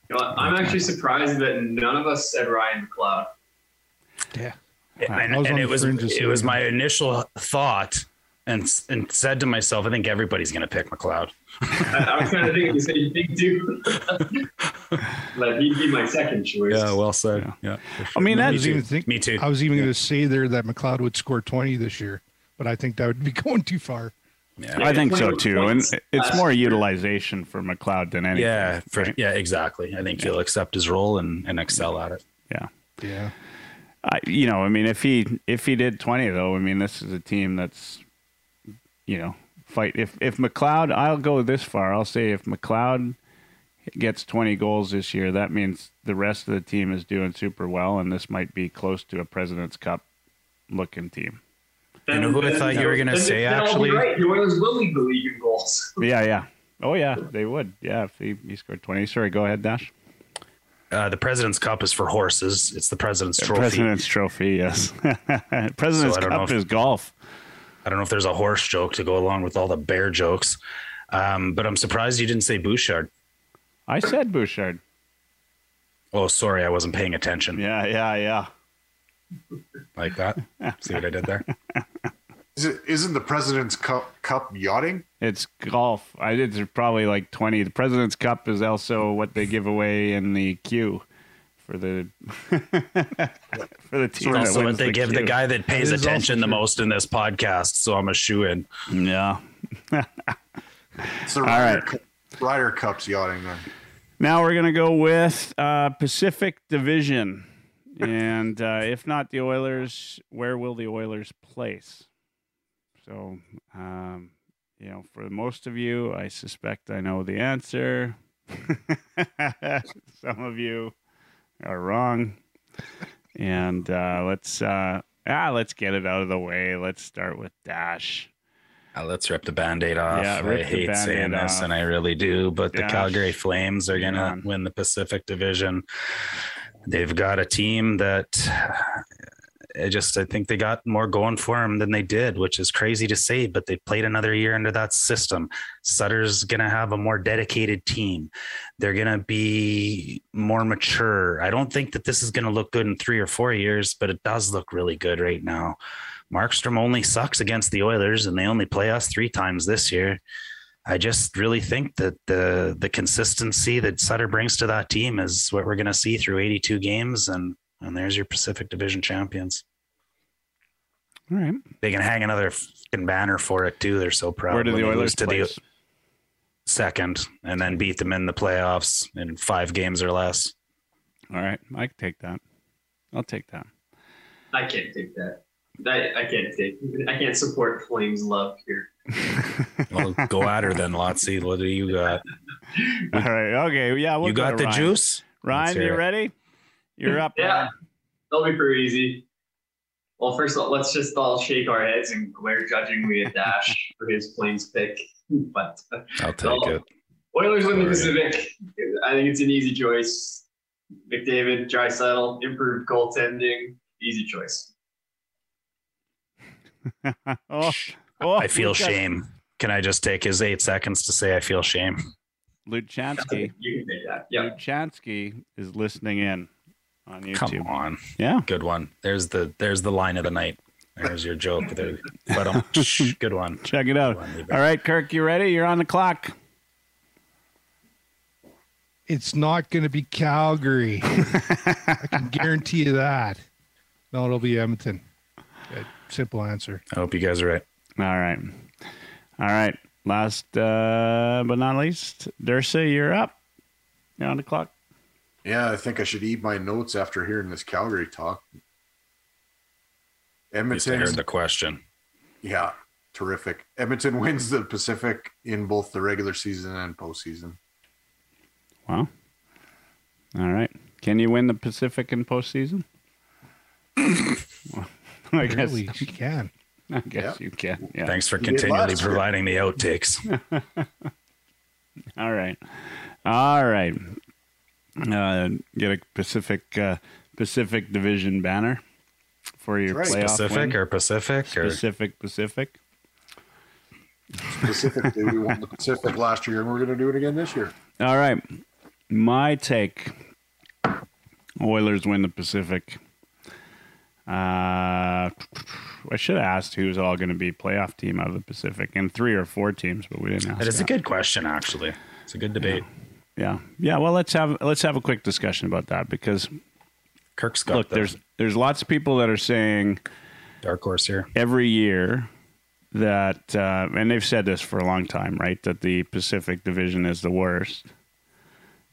You know? I'm actually surprised that none of us said Ryan McLeod. Yeah. and, I was and it was it was my initial thought, and and said to myself, I think everybody's going to pick McLeod. I, I was kind of thinking the same thing too. (laughs) but he'd be my second choice. Yeah, well said. Yeah. Yeah, I mean, I that's was even think, Me too. I was even going to say there that McLeod would score 20 this year, but I think that would be (laughs) going too far. yeah. I think so 21 too, and it's more year. utilization for McLeod than anything. Yeah, for, right? yeah, exactly. I think he'll accept his role and, and excel at it. yeah. Yeah. I, you know, I mean, if he if he did twenty though, I mean, this is a team that's, you know, fight. If if McLeod, I'll go this far. I'll say if McLeod gets twenty goals this year, that means the rest of the team is doing super well, and this might be close to a President's Cup looking team. Then- You know who I thought you were gonna say, then actually? right. The Oilers will lead the league in goals. (laughs) Yeah, yeah. Oh yeah, they would. Yeah, if he, he scored twenty. Sorry, go ahead, Dash. Uh, the President's Cup is for horses. It's the President's Trophy. President's Trophy. Yes. President's (laughs) So I don't know Cup if- is golf. I don't know if there's a horse joke to go along with all the bear jokes, um, but I'm surprised you didn't say Bouchard. I said Bouchard. Oh, sorry, I wasn't paying attention Yeah, yeah, yeah. like that. See what I did there? (laughs) Is it, isn't the President's Cup, Cup yachting? It's golf. I did there's probably like twenty. The President's Cup is also what they give away in the queue for the (laughs) for the team. that Also, what wins they give the guy that pays That is also attention the most in this podcast. So I'm a shoe in. Yeah. (laughs) It's the All Ryder, right. Ryder Cup's yachting then. Now we're gonna go with uh, Pacific Division, and uh, if not the Oilers, where will the Oilers place? So, um, you know, for most of you, I suspect I know the answer. (laughs) Some of you are wrong, and uh, let's uh, ah, let's get it out of the way. Let's start with Dash. Uh, let's rip the band-aid off. Yeah, I hate saying this, off. and I really do. But the Calgary Flames are going to win the Pacific Division. They've got a team that I just I think they got more going for them than they did, which is crazy to say. But they played another year under that system. Sutter's to have a more dedicated team. They're to be more mature. I don't think that this is to look good in three or four years, but it does look really good right now. Markstrom only sucks against the Oilers, and they only play us three times this year. I just really think that the the consistency that Sutter brings to that team is what we're going to see through 82 games, and and there's your Pacific Division champions. All right. They can hang another fucking banner for it too. They're so proud. Where do the Oilers to place? the second, and then beat them in the playoffs in five games or less. All right, I can take that. I'll take that. I can't take that. I, I can't take. I can't support Flames love here. (laughs) Well, go at her then, Lotsy. What do you got? All right. Okay. Yeah. We'll you go got to the Ryan. juice? Ryan, hear you it. ready? You're up. Yeah, Ryan. that'll be pretty easy. Well, first of all, let's just all shake our heads and glare judgingly at Dash (laughs) for his Flames pick. But I'll take No. it. Oilers win the Pacific. I think it's an easy choice. McDavid, Draisaitl, improved goaltending, easy choice. oh, (laughs) oh, I oh, feel we've got shame. Can I just take his eight seconds to say I feel shame? Luchansky. You can take that. Yeah. Luchansky is listening in on YouTube. Come on. Yeah. Good one. There's the there's the line of the night. There's your joke. There. But um, (laughs) good one. Check it out. One. All right, Kirk, you ready? You're on the clock. It's not going to be Calgary. (laughs) I can guarantee you that. No, it'll be Edmonton. Uh, simple answer. I hope you guys are right. All right. All right. Last uh, but not least, Dursa, you're up. You're on the clock. Yeah, I think I should eat my notes after hearing this Calgary talk. At least Edmonton, heard the question. yeah, terrific. Edmonton wins the Pacific in both the regular season and postseason. Wow. All right. Can you win the Pacific in postseason? Well, (coughs) I guess, Really, you can. I guess you can. Yeah. Thanks for continually providing the outtakes. (laughs) All right. All right. Uh, get a Pacific uh, Pacific Division banner for your That's playoff Pacific win. or Pacific or Pacific Pacific. Specifically, we won the Pacific last year, and we're going to do it again this year. All right. My take Oilers win the Pacific. Uh, I should have asked who's all going to be playoff team out of the Pacific, and three or four teams, but we didn't ask. That is a good question, actually. It's a good debate. Yeah, yeah. Yeah. Well, let's have let's have a quick discussion about that because Kirk's got look, the there's there's lots of people that are saying dark horse here. every year that, uh, and they've said this for a long time, right? That the Pacific Division is the worst.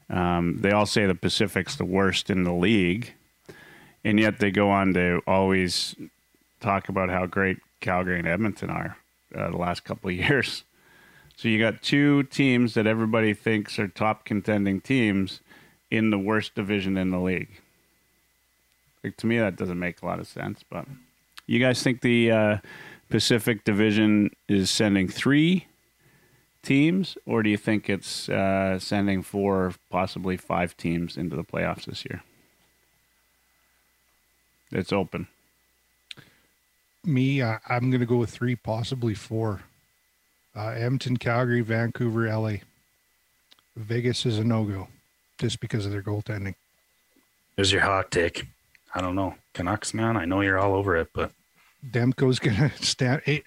Um, they all say the Pacific's the worst in the league, and yet they go on to always talk about how great Calgary and Edmonton are uh, the last couple of (laughs) years. So you got two teams that everybody thinks are top contending teams in the worst division in the league. Like, to me, that doesn't make a lot of sense. But you guys think the uh, Pacific Division is sending three teams, or do you think it's uh, sending four, possibly five teams into the playoffs this year? It's open. Me, I, I'm going to go with three, possibly four. Uh, Edmonton, Calgary, Vancouver, LA. Vegas is a no go just because of their goaltending. There's your hot take. I don't know. Canucks, man. I know you're all over it, but Demko's going (laughs) to stand. eh,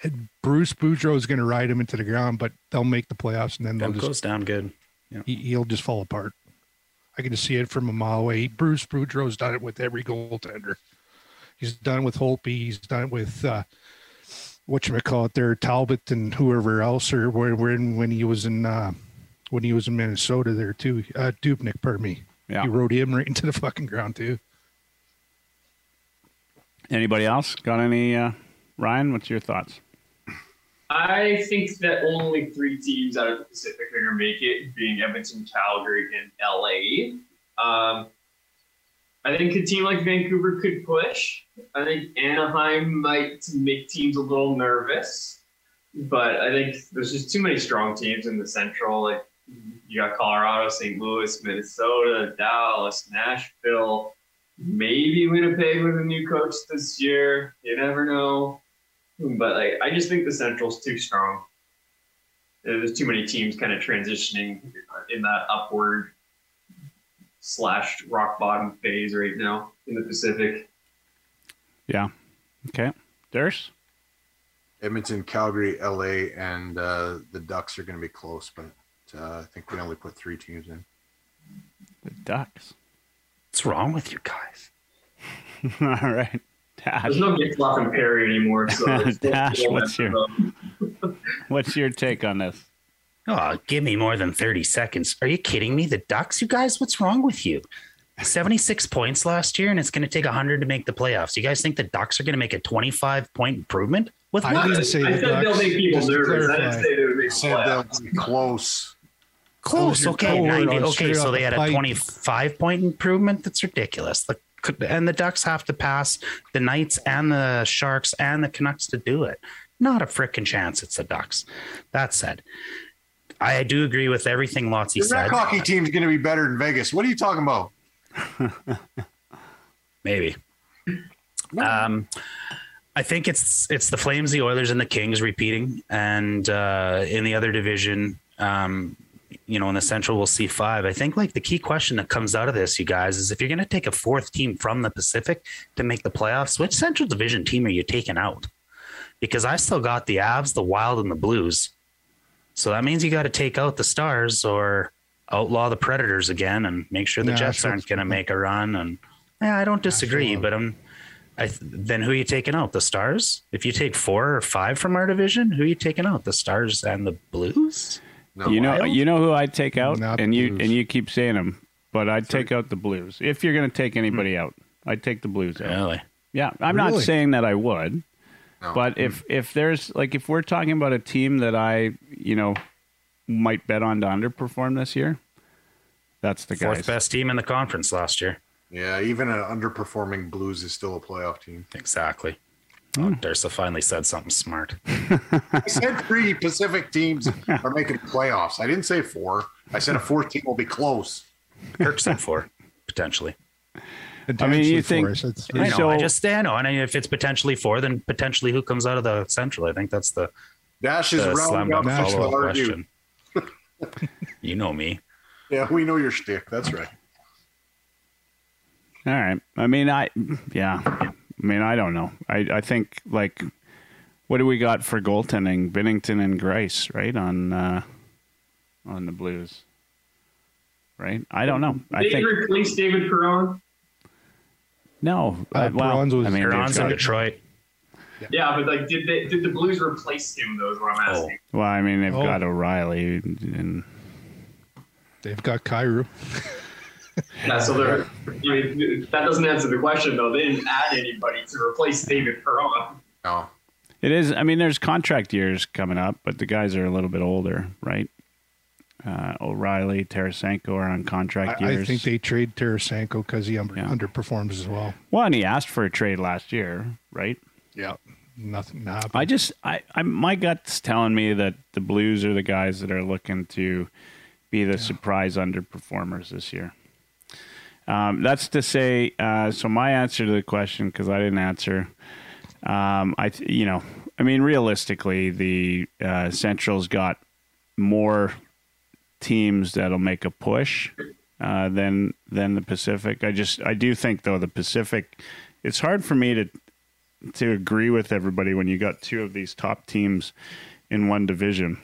Bruce Boudreau is going to ride him into the ground, but they'll make the playoffs and then they'll them just down good. he, he'll just fall apart. I can just see it from a mile away. Bruce Boudreau's done it with every goaltender. He's done it with Holtby. He's done it with uh, what you call it there, Talbot and whoever else, or when when when he was in uh, when he was in Minnesota there too. Uh, Dubnyk, pardon me. Yeah. He rode him right (laughs) into the fucking ground too. Anybody else got any? Uh, Ryan, what's your thoughts? I think that only three teams out of the Pacific are going to make it, being Edmonton, Calgary, and LA. Um, I think a team like Vancouver could push. I think Anaheim might make teams a little nervous, but I think there's just too many strong teams in the Central. Like you got Colorado, St. Louis, Minnesota, Dallas, Nashville, maybe Winnipeg with a new coach this year. You never know. But like, I just think the Central's too strong. There's too many teams kind of transitioning in that upward slash rock bottom phase right now in the Pacific. Yeah. Okay. Durs? Edmonton, Calgary, LA, and uh, the Ducks are going to be close, but uh, I think we only put three teams in. The Ducks. What's wrong with you guys? (laughs) All right. Dash. There's no Getzlaf and Perry anymore. So (laughs) Dash, what's your- (laughs) What's your take on this? Oh, give me more than 30 seconds. Are you kidding me? The Ducks, you guys? What's wrong with you? 76 points last year, and it's going to take 100 to make the playoffs. You guys think the Ducks are going to make a 25 point improvement with I what? didn't say I the said they'll Ducks, make people just to nervous. I didn't say they would make Said playoffs. they'll be close. Close. Okay, 90. Okay, so they had a 25 point improvement. That's ridiculous. The, and the Ducks have to pass the Knights and the Sharks and the Canucks to do it. Not a freaking chance. It's the Ducks. That said, I do agree with everything Lotzie The said. Red hockey team's going to be better than Vegas. What are you talking about? (laughs) Maybe. Um, I think it's it's the Flames, the Oilers, and the Kings repeating, and uh, in the other division, um, you know, in the Central, we'll see five. I think like the key question that comes out of this, you guys, is if you're going to take a fourth team from the Pacific to make the playoffs, which Central Division team are you taking out? Because I still got the Avs, the Wild, and the Blues. So that means you got to take out the Stars or outlaw the Predators again and make sure the Yeah, Jets aren't going to make a run. And yeah, I don't disagree, Nashville. but I'm. I then who are you taking out? The Stars? If you take four or five from our division, who are you taking out? The Stars and the Blues? No, you know, Wild? you know who I'd take out, Not and you Blues. and you keep saying them, but I'd take out the Blues. If you're going to take hmm. anybody out, I'd take the Blues out. Really? Yeah, I'm not saying that I would, No. but if if there's like if we're talking about a team that I you know might bet on to underperform this year, that's the Fourth guys. best team in the conference last year. Yeah, even an underperforming Blues is still a playoff team. Exactly. Hmm. Oh, Dursa finally said something smart. (laughs) I said three Pacific teams are making playoffs. I didn't say four. I said a fourth team will be close. Kirk said four, potentially. I mean, you Potentially think- for us, it's I know. So- I just I know. And if it's potentially four, then potentially who comes out of the Central? I think that's the, Dash is the slam rounding up dunk Nashville. follow up question. (laughs) you know me. Yeah, we know your shtick. That's right. All right. I mean, I yeah. I mean, I don't know. I I think like what do we got for goaltending? Binnington and Greiss, right on uh, on the Blues, right? I don't know. I Did they think replace David Perron? No. Uh, Uh, well, Perron's was- I mean, they've in got- Detroit. Yeah, but like, did they did the Blues replace him? Though is what I'm asking. well, I mean, they've Oh. got O'Reilly and They've got Kyrou. (laughs) Yeah, so they're, I mean, that doesn't answer the question though. They didn't add anybody to replace David Perron. No. it is. I mean, there's contract years coming up, but the guys are a little bit older, right? Uh, O'Reilly, Tarasenko are on contract I, years. I think they trade Tarasenko because he un- Yeah. underperforms as well. well, and he asked for a trade last year, right? Yeah, nothing happened. I just, I, I, my gut's telling me that the Blues are the guys that are looking to be the surprise underperformers this year. Um, that's to say, uh, so my answer to the question, because I didn't answer, um, I, you know, I mean, realistically, the uh, Central's got more teams that'll make a push uh, than than the Pacific. I just, I do think though the Pacific, it's hard for me to to agree with everybody when you got two of these top teams in one division.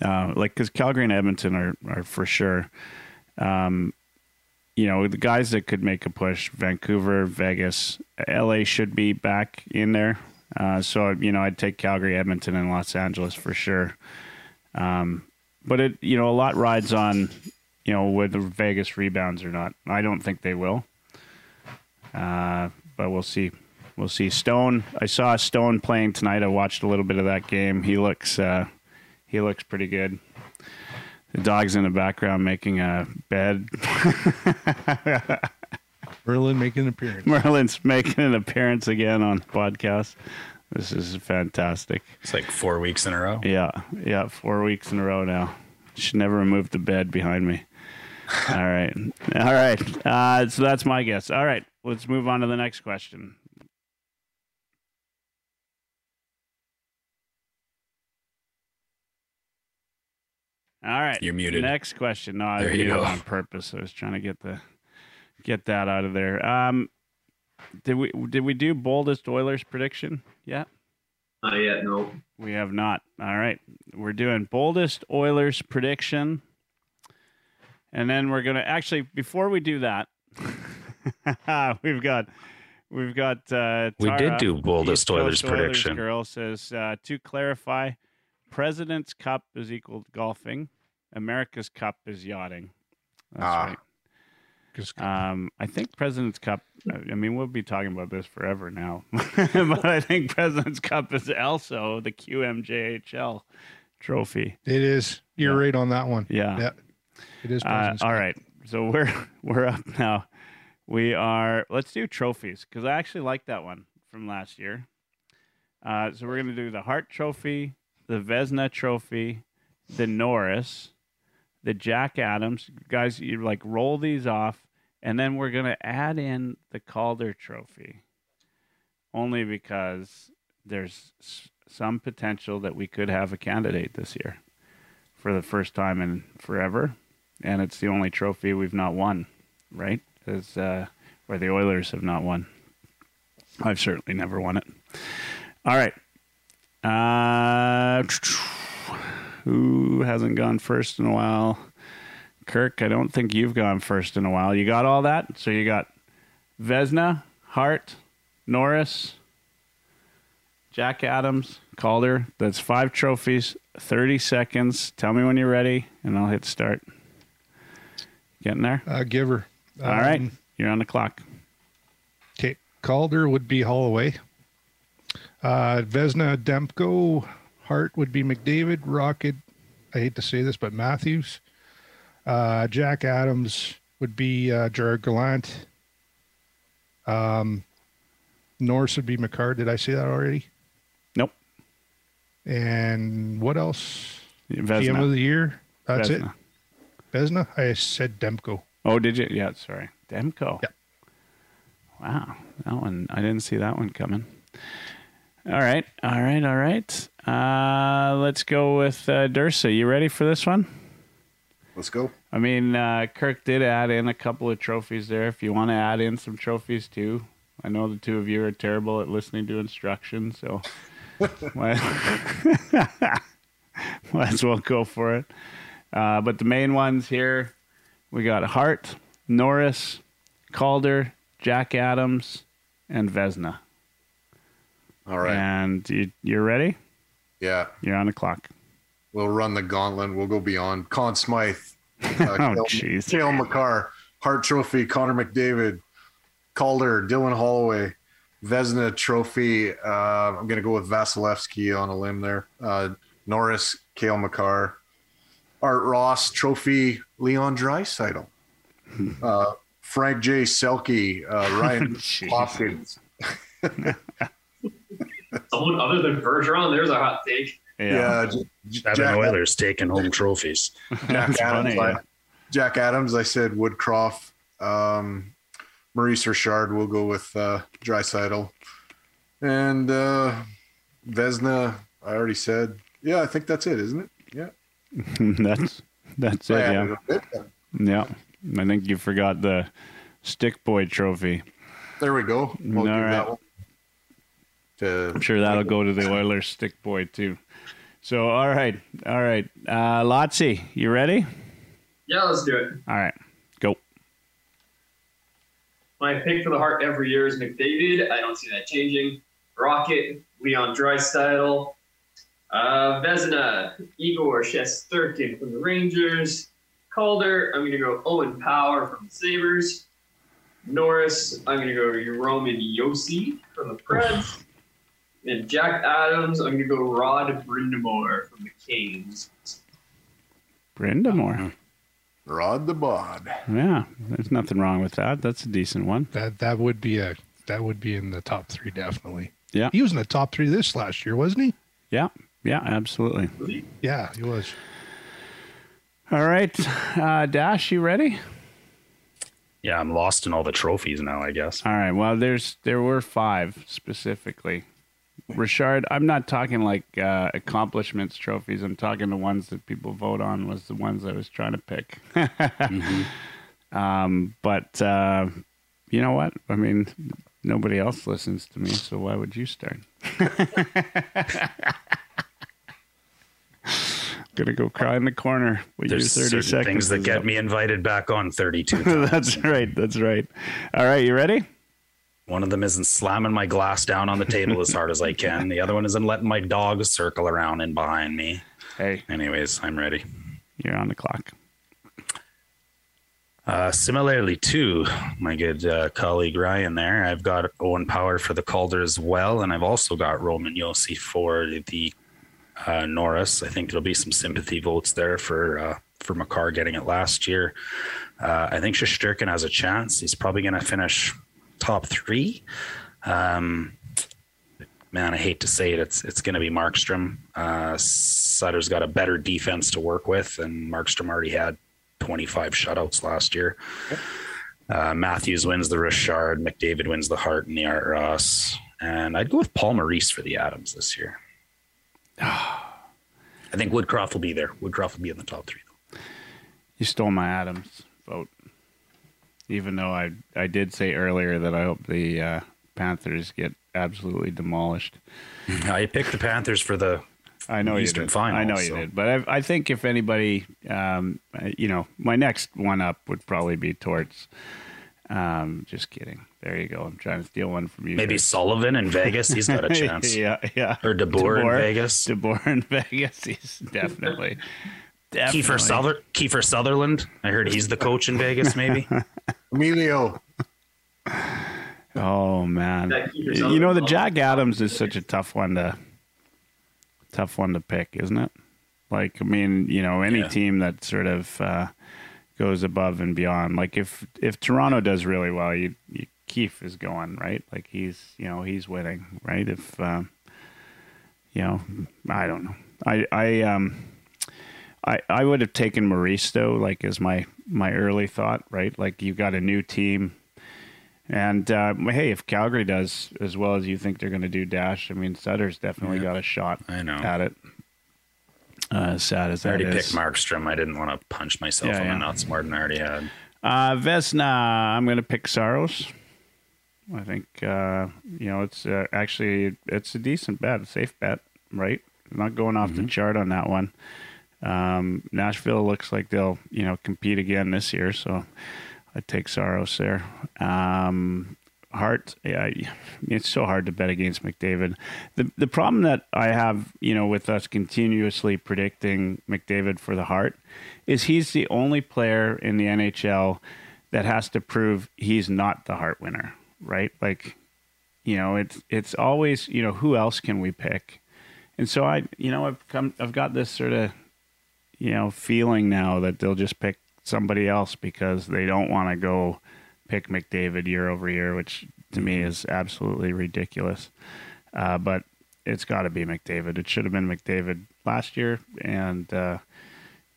Uh, like, because Calgary and Edmonton are, are for sure, um, you know, the guys that could make a push Vancouver, Vegas, LA should be back in there. Uh, so, you know, I'd take Calgary, Edmonton, and Los Angeles for sure. Um, but it, you know, a lot rides on, you know, whether Vegas rebounds or not. I don't think they will. Uh, but we'll see. We'll see. Stone. I saw Stone playing tonight. I watched a little bit of that game. He looks. Uh, he looks pretty good. The dog's in the background making a bed. (laughs) Merlin making an appearance. Merlin's making an appearance again on the podcast. This is fantastic. It's like four weeks in a row. Yeah, yeah, four weeks in a row now. Should never moved the bed behind me. (laughs) All right, all right. Uh, so that's my guess. All right, let's move on to the next question. All right, You're muted. Next question. No, I There you muted go. on purpose. I was trying to get the get that out of there. Um, did we did we do boldest Oilers prediction yet? Not yet, no. We have not. All right. We're doing boldest Oilers prediction. And then we're going to actually before we do that, (laughs) we've got we've got uh We did do boldest East Coast Oilers prediction. girl says uh, to clarify, President's Cup is equal to golfing. America's Cup is yachting. That's Ah. right. Um, I think President's Cup. I mean, we'll be talking about this forever now, (laughs) but I think President's Cup is also the QMJHL trophy. it is. You're Yeah. right on that one. Yeah. Yeah. It is. Uh, all right, so we're (laughs) we're up now. We are. Let's do trophies because I actually like that one from last year. Uh, so we're gonna do the Hart Trophy, the Vezina Trophy, the Norris, the Jack Adams. Guys, you like roll these off, and then we're gonna add in the Calder Trophy, only because there's some potential that we could have a candidate this year for the first time in forever, and it's the only trophy we've not won, right? Is uh, where the Oilers have not won. I've certainly never won it. All right. Uh, who hasn't gone first in a while? Kirk, I don't think you've gone first in a while. You got all that? So you got Vezina, Hart, Norris, Jack Adams, Calder. That's five trophies, 30 seconds. Tell me when you're ready, and I'll hit start. Getting there? Uh, Giver. All right. You're on the clock. Okay. Calder would be Holloway. Uh, Vezina Demko. Hart would be McDavid. Rocket. I hate to say this, but Matthews. Uh, Jack Adams would be uh, Gerard Gallant. Um, Norris would be Makar. Did I say that already? Nope. And what else? GM of the year. That's it. Vezina. Vezina. I said Demko. Oh, did you? Yeah, sorry. Demko. Yeah. Wow. That one, I didn't see that one coming. All right. All right. All right. Uh, let's go with uh, Dursa. You ready for this one? Let's go. I mean, uh, Kirk did add in a couple of trophies there. If you want to add in some trophies too, I know the two of you are terrible at listening to instructions, so (laughs) might, (laughs) might as well go for it. Uh, but the main ones here, we got Hart, Norris, Calder, Jack Adams, and Vezina. All right. And you, you're ready? Yeah. You're on the clock. We'll run the gauntlet. We'll go beyond. Conn Smythe. Uh, (laughs) Oh, jeez. Cale Makar. Hart Trophy. Connor McDavid. Calder. Dylan Holloway. Vezina Trophy. Uh, I'm going to go with Vasilevskiy on a limb there. Uh, Norris. Cale Makar. Art Ross Trophy. Leon Draisaitl. Uh, Frank J. Selke. Uh, (laughs) Ryan Hopkins. (laughs) Someone other than Bergeron, there's a hot take. Yeah. J- J- Jack- Oilers taking home trophies. Jack (laughs) Adams. funny, I, yeah. Jack Adams. I said Woodcroft. Um, Maurice Richard. We'll go with uh, Draisaitl. And uh, Vezina. I already said. Yeah, I think that's it, isn't it? Yeah. (laughs) that's that's it. Yeah. added. Yeah, I think you forgot the Stick Boy Trophy. There we go. We'll All give right. That one to I'm sure that'll go to the Oilers Stick Boy too. So, all right, all right, uh, Lotzi, you ready? Yeah, let's do it. All right, go. My pick for the Hart every year is McDavid. I don't see that changing. Rocket, Leon Draisaitl, uh, Vezina, Igor Shesterkin from the Rangers, Calder. I'm going to go Owen Power from the Sabres. Norris, I'm going to go Roman Josi from the Preds. And Jack Adams, I'm going to go Rod Brind'Amour from the Canes. Brind'Amour. Rod the Bod. Yeah, there's nothing wrong with that. That's a decent one. That that would be a that would be in the top three definitely. Yeah, He was in the top three this last year, wasn't he? yeah, yeah, absolutely. Yeah, he was. All right, uh, Dash, you ready? Yeah, I'm lost in all the trophies now, I guess. All right. Well, there's there were five specifically. Richard, I'm not talking like uh, accomplishments trophies. I'm talking the ones that people vote on. Was the ones I was trying to pick. (laughs) um, but uh, you know what? I mean, nobody else listens to me, so why would you start? (laughs) Gonna go cry in the corner. We There's use 30 certain seconds. things that get up. me invited back on 32 (laughs) that's right. That's right. All right, you ready? One of them isn't slamming my glass down on the table as hard as I can. The other one isn't letting my dog circle around in behind me. Hey, Anyways, I'm ready. you're on the clock. Uh, similarly to my good uh, colleague Ryan there, I've got Owen Power for the Calder as well, and I've also got Roman Josi for the uh, Norris. I think there'll be some sympathy votes there for uh, for Makar getting it last year. Uh, I think Shesterkin has a chance. He's probably going to finish top three. Um, man, I hate to say it, it's it's going to be Markstrom. Uh, Sutter's got a better defense to work with, and Markstrom already had 25 shutouts last year. Uh, Matthews wins the Richard, McDavid wins the Hart and the Art Ross, and I'd go with Paul Maurice for the Adams this year. (sighs) I think Woodcroft will be there. Woodcroft will be in the top three. You stole my Adams vote. Even though I I did say earlier that I hope the uh, Panthers get absolutely demolished. (laughs) I picked the Panthers for the I know Eastern you did. Final, I know you did. But I, I think if anybody, um, you know, my next one up would probably be Torts. Um, just kidding. There you go. I'm trying to steal one from you. maybe. Sullivan in Vegas. He's got a (laughs) chance. yeah, yeah. Or DeBoer in Vegas. DeBoer in (laughs) Vegas. He's definitely. Definitely. Kiefer, Suther- Kiefer Sutherland. I heard he's the coach in Vegas, maybe. (laughs) Emilio. Oh man, you know the Jack Adams is such a tough one to tough one to pick, isn't it? Like I mean, you know, any Yeah. team that sort of uh, goes above and beyond. Like if if Toronto does really well, you, you Keefe is going right. Like he's you know he's winning right. If um, you know, I don't know. I I um. I, I would have taken Maurice though, like as my my early thought, right? Like you got a new team, and uh, hey, if Calgary does as well as you think they're going to do, Dash, I mean, Sutter's definitely Yeah. got a shot I know. at it. Uh, sad as I already is. picked Markstrom. I didn't want to punch myself Yeah, in yeah. the nuts more than I already had. Uh, Vezina, I'm going to pick Saros. I think uh, you know it's uh, actually it's a decent bet, a safe bet, right? Not going off Mm-hmm. the chart on that one. Um, Nashville looks like they'll you know compete again this year, so I take Saros there. Um, Hart, yeah, it's so hard to bet against McDavid. The the problem that I have, you know, with us continuously predicting McDavid for the Hart is he's the only player in the NHL that has to prove he's not the Hart winner, right? Like, you know, it's it's always, you know, who else can we pick? And so I, you know, I've come, I've got this sort of, you know, feeling now that they'll just pick somebody else because they don't want to go pick McDavid year over year, which to me is absolutely ridiculous. Uh, but it's got to be McDavid. It should have been McDavid last year, and uh,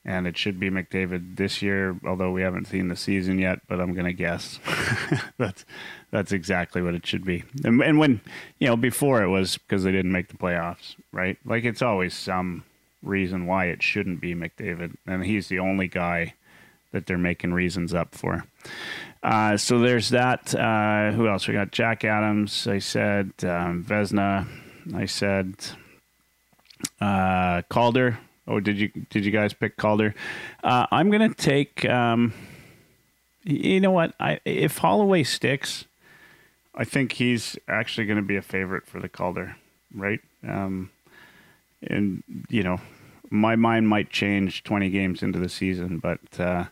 and it should be McDavid this year. Although we haven't seen the season yet, but I'm going to guess (laughs) that's that's exactly what it should be. And, and when you know before it was because they didn't make the playoffs, right? Like it's always some reason why it shouldn't be McDavid, and he's the only guy that they're making reasons up for. Uh, so there's that. Uh, who else? We got Jack Adams. I said um, Vezina. I said uh, Calder. Oh, did you did you guys pick Calder? Uh, I'm gonna take. Um, you know what? I if Holloway sticks, I think he's actually going to be a favorite for the Calder, right? Um, and you know, my mind might change 20 games into the season, but uh,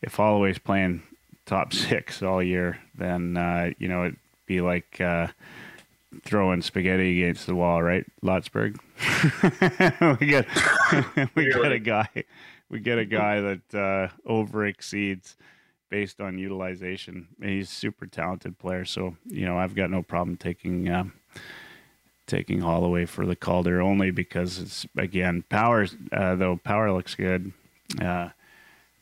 if Holloway's playing top (laughs) six all year, then uh, you know it'd be like uh, throwing spaghetti against the wall, right? Lotsburg. (laughs) we get (laughs) we get a guy we get a guy that uh, over exceeds based on utilization. He's a super talented player, so you know I've got no problem taking. Um, taking Holloway for the Calder only because it's again power. Uh, though power looks good. Uh,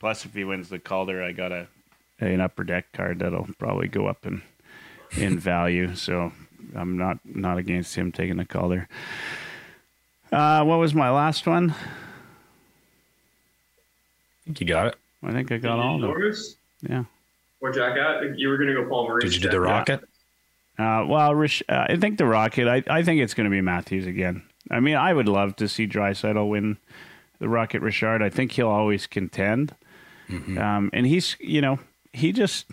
plus, if he wins the Calder, I got a an upper deck card that'll probably go up in in (laughs) value. So I'm not not against him taking the Calder. Uh, what was my last one? I think you got it. I think I got all of them. Yeah. or Jack At You were going to go Paul Maurice. Did you do the rocket? Uh, well, Rish, uh, I think the Rocket. I, I think it's going to be Matthews again. I mean, I would love to see Draisaitl win the Rocket Richard. I think he'll always contend, um, and he's you know he just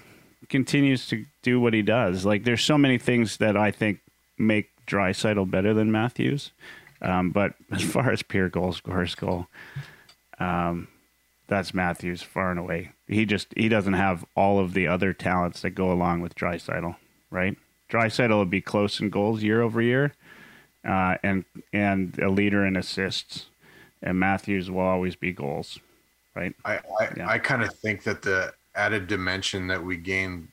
continues to do what he does. Like there's so many things that I think make Draisaitl better than Matthews, um, but as (laughs) far as pure goal scorers go, um, that's Matthews far and away. He just he doesn't have all of the other talents that go along with Draisaitl, right? Draisaitl would be close in goals year over year, uh, and and a leader in assists, and Matthews will always be goals, right? I I, Yeah. I kind of think that the added dimension that we gained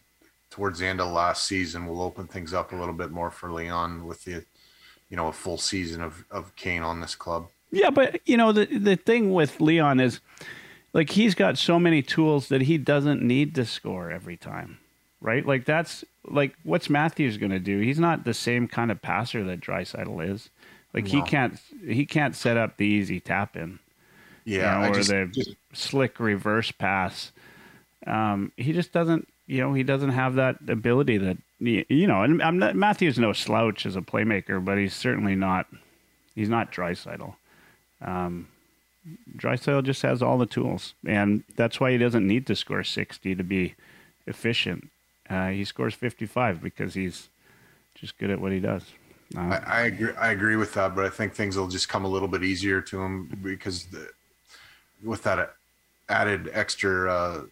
towards the end of last season will open things up a little bit more for Leon with the, you know, a full season of of Kane on this club. Yeah, but you know the the thing with Leon is, like he's got so many tools that he doesn't need to score every time, right? Like that's like what's Matthews going to do? He's not the same kind of passer that Draisaitl is. Like he can't he can't set up the easy tap in, Yeah, you know, or just, the just slick reverse pass. Um, he just doesn't, you know, he doesn't have that ability that you know. And I'm not, Matthews no slouch as a playmaker, but he's certainly not. He's not Draisaitl. Um, Draisaitl just has all the tools, and that's why he doesn't need to score 60 to be efficient. Uh, he scores 55 because he's just good at what he does. Uh, I, I agree. I agree with that, but I think things will just come a little bit easier to him because the, with that added extra uh,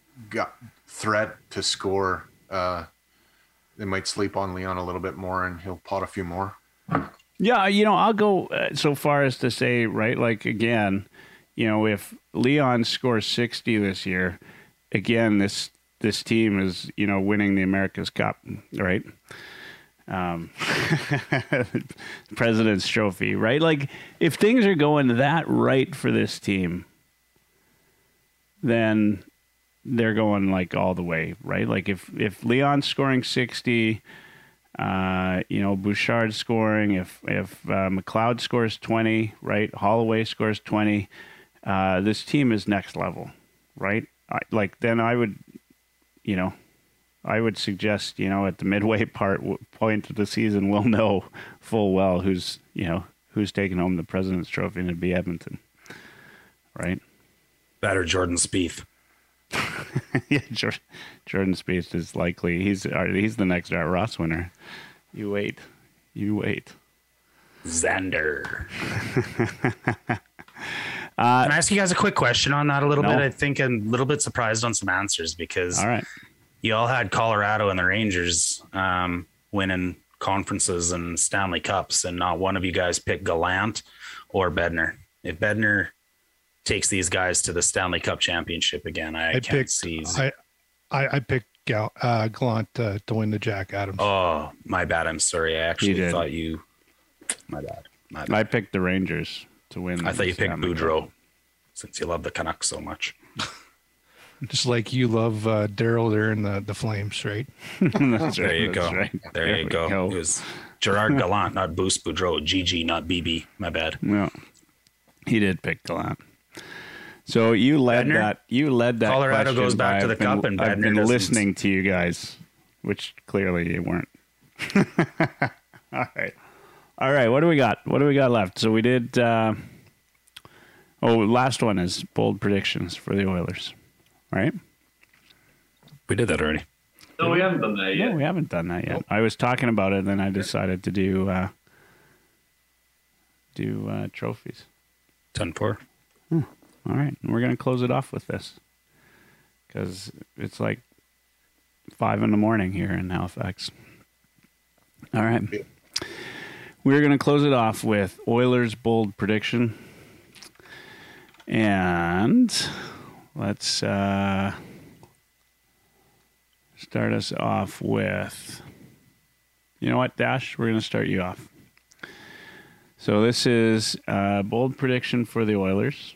threat to score, uh, they might sleep on Leon a little bit more, and he'll pot a few more. Yeah, you know, I'll go uh, so far as to say, right, like again, you know, if Leon scores 60 this year, again, this this team is, you know, winning the America's Cup, right? Um, (laughs) President's Trophy, right? Like, if things are going that right for this team, then they're going like all the way, right? Like if if Leon's scoring 60, uh, you know, Bouchard scoring, if if uh, McLeod scores 20, right? Holloway scores 20, uh, this team is next level, right? I, like then I would, you know, I would suggest, you know, at the midway (laughs) part point of the season, we'll know full well who's, you know, who's taking home the President's Trophy, and it'd be Edmonton, right? Better Jordan Spieth. (laughs) yeah, Jordan, Jordan Spieth is likely. He's uh, he's the next Art Ross winner. You wait, you wait. Xander. (laughs) Can I ask you guys a quick question on that a little No. bit? I think I'm a little bit surprised on some answers because All right. you all had Colorado and the Rangers um, winning conferences and Stanley Cups, and not one of you guys picked Gallant or Bednar. If Bednar takes these guys to the Stanley Cup championship again, I, I can't picked see. I, I I picked Gal, uh, Gallant uh, to win the Jack Adams. oh, my bad. I'm sorry. I actually did. thought you. My bad. My bad. I picked the Rangers to win. I thought you picked Stanley Cup. Boudreau since you love the Canucks so much. (laughs) Just like you love uh, Darryl there in the, the Flames, right? (laughs) That's There right, you that's go. right. There, you we go. It was Gerard Gallant, not Boost Boudreau. GG, not BB. My bad. Well, he did pick Gallant. So you led Bednar? that. You led that. Colorado goes back to the I've been- Cup and I've Bednar been doesn't. listening to you guys, which clearly you weren't. (laughs) All right. All right. What do we got? What do we got left? So we did. Uh, oh, last one is bold predictions for the Oilers. Right? We did that already. No, we haven't done that yet. No, yet. we haven't done that yet. I was talking about it, and then I decided to do uh, do uh, trophies. 10 4. All right, we're gonna close it off with this because it's like five in the morning here in Halifax. All right, we're gonna close it off with Oilers bold prediction, and let's uh, start us off with. You know what, Dash? We're gonna start you off. So this is a bold prediction for the Oilers.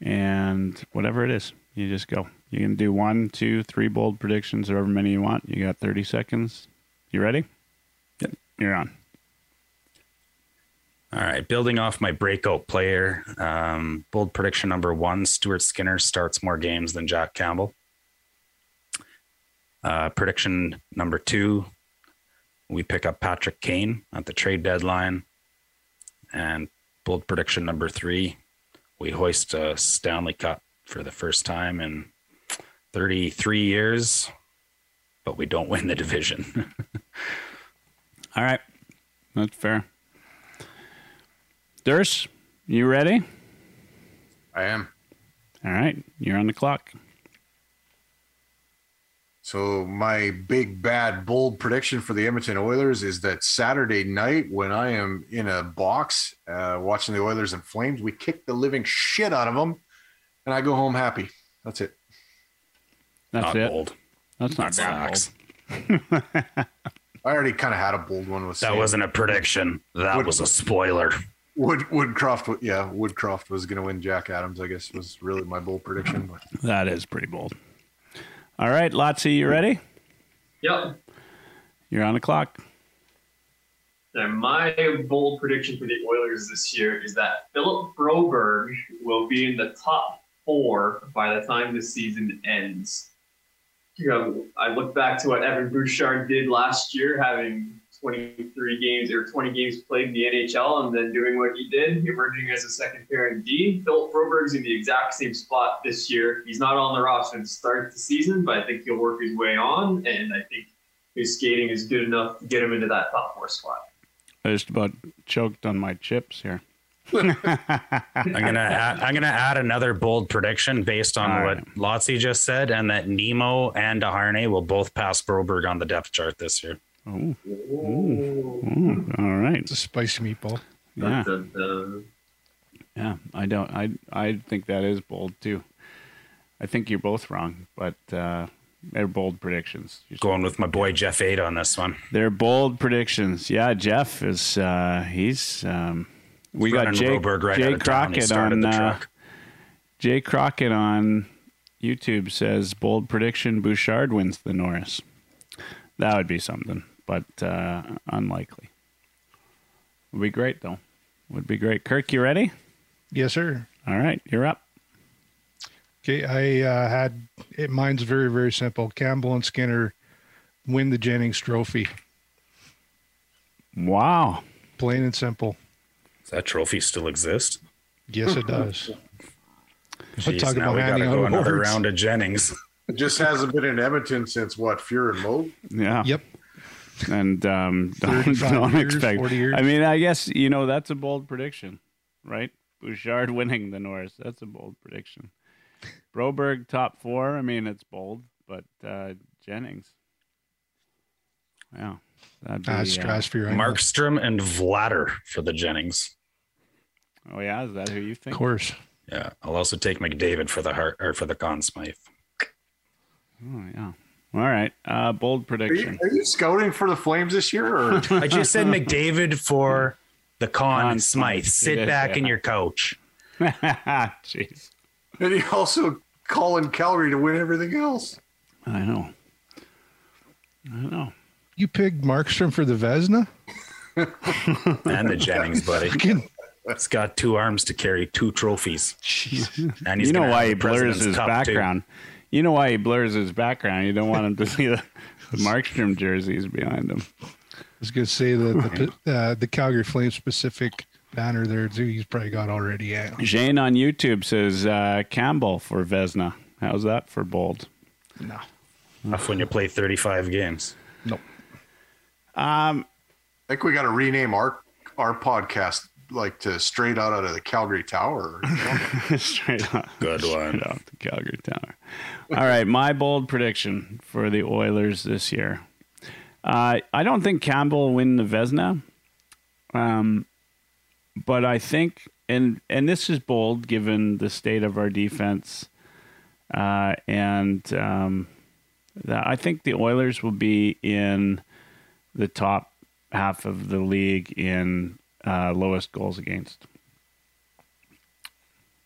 And whatever it is, you just go. You can do one, two, three bold predictions, however many you want. You got 30 seconds. You ready? You're on. All right. Building off my breakout player, um, bold prediction number one Stuart Skinner starts more games than Jack Campbell. Uh, prediction number two we pick up Patrick Kane at the trade deadline. And bold prediction number three we hoist a Stanley Cup for the first time in 33 years, but we don't win the division. (laughs) All right. That's fair. Durs, you ready? I am. All right, you're on the clock. So my big bad bold prediction for the Edmonton Oilers is that Saturday night when I am in a box uh, watching the Oilers and Flames, we kick the living shit out of them, and I go home happy. That's it. That's Not it. bold. That's not Not that facts. (laughs) (laughs) I already kind of had a bold one with That Sam. wasn't a prediction. That Would- was a spoiler. Wood Woodcroft. Yeah, Woodcroft was going to win Jack Adams. I guess was really my bold prediction. But. That is pretty bold. All right, Lotsie, you ready? Yep. You're on the clock. And my bold prediction for the Oilers this year is that Philip Broberg will be in the top four by the time the season ends. You know, I look back to what Evan Bouchard did last year, having 23 games or 20 games played in the NHL and then doing what he did, emerging as a second pairing D. Philip Broberg's in the exact same spot this year. He's not on the roster to start the season, but I think he'll work his way on, and I think his skating is good enough to get him into that top four spot. I just about choked on my chips here. I'm gonna add, I'm gonna add another bold prediction based on All what right. Lotzie just said, and that Nemo and Desharnais will both pass Broberg on the depth chart this year. Oh, all right. It's a spicy meatball. Yeah, Dun, dun, dun. yeah. I don't. I I think that is bold too. I think you're both wrong, but uh, they're bold predictions. You're Going with my boy Jeff Aid on this one. They're bold predictions. Yeah, Jeff is. Uh, he's. Um, we got Running Jay, right out Jay of town. He Crockett on. the Uh. Jay Crockett on YouTube says bold prediction: Bouchard wins the Norris. That would be something, but uh, unlikely. Would be great though. Would be great. Kirk, you ready? Yes, sir. All right, you're up. Okay, I uh, had it. Mine's very, very simple. Campbell and Skinner win the Jennings Trophy. Wow. Plain and simple. Does that trophy still exist? Yes, it does. (laughs) Jeez, talk now about we gotta go out another round of Jennings. it just hasn't been in Edmonton since what Fear and Load. Yeah. Yep. And um, (laughs) don't, don't years, expect. 40 years. I mean, I guess you know that's a bold prediction, right? Bouchard winning the Norris. That's a bold prediction. Broberg top four. I mean, it's bold, but uh, Jennings. Yeah, that'd be. Ah, uh, stratosphere. I. Markstrom and Vladar for the Jennings. oh yeah, is that who you think? Of course. Yeah, I'll also take McDavid for the Hart or for the Conn Smythe. Oh yeah. All right. Uh, bold Are you, prediction. are you scouting for the Flames this year? Or (laughs) I just said McDavid for the Conn Conn and Smythe. Smythe. Sit It is, back in your couch. (laughs) Jeez. and he also calling Calgary to win everything else. I know. I know. You picked Markstrom for the Vezina? (laughs) And the Jennings, buddy. Fucking- It's got two arms to carry two trophies. And he's you know why he blurs his Cup, too. background. You know why he blurs his background. You don't want him to see the, the (laughs) Markstrom jerseys behind him. I was going to say that the, uh, the Calgary Flames specific banner there, too, he's probably got already. Yeah. Shane on YouTube says uh, Campbell for Vezina. How's that for bold? No. Tough when you play 35 games. Nope. Um, I think we got to rename our our podcast like to straight out out of the Calgary Tower. (laughs) straight out. Good one. Straight the Calgary Tower. All right, my bold prediction for the Oilers this year. Uh, I don't think Campbell will win the Vezina, um, but I think, and and this is bold given the state of our defense, uh, and um, that I think the Oilers will be in the top half of the league in uh, lowest goals against.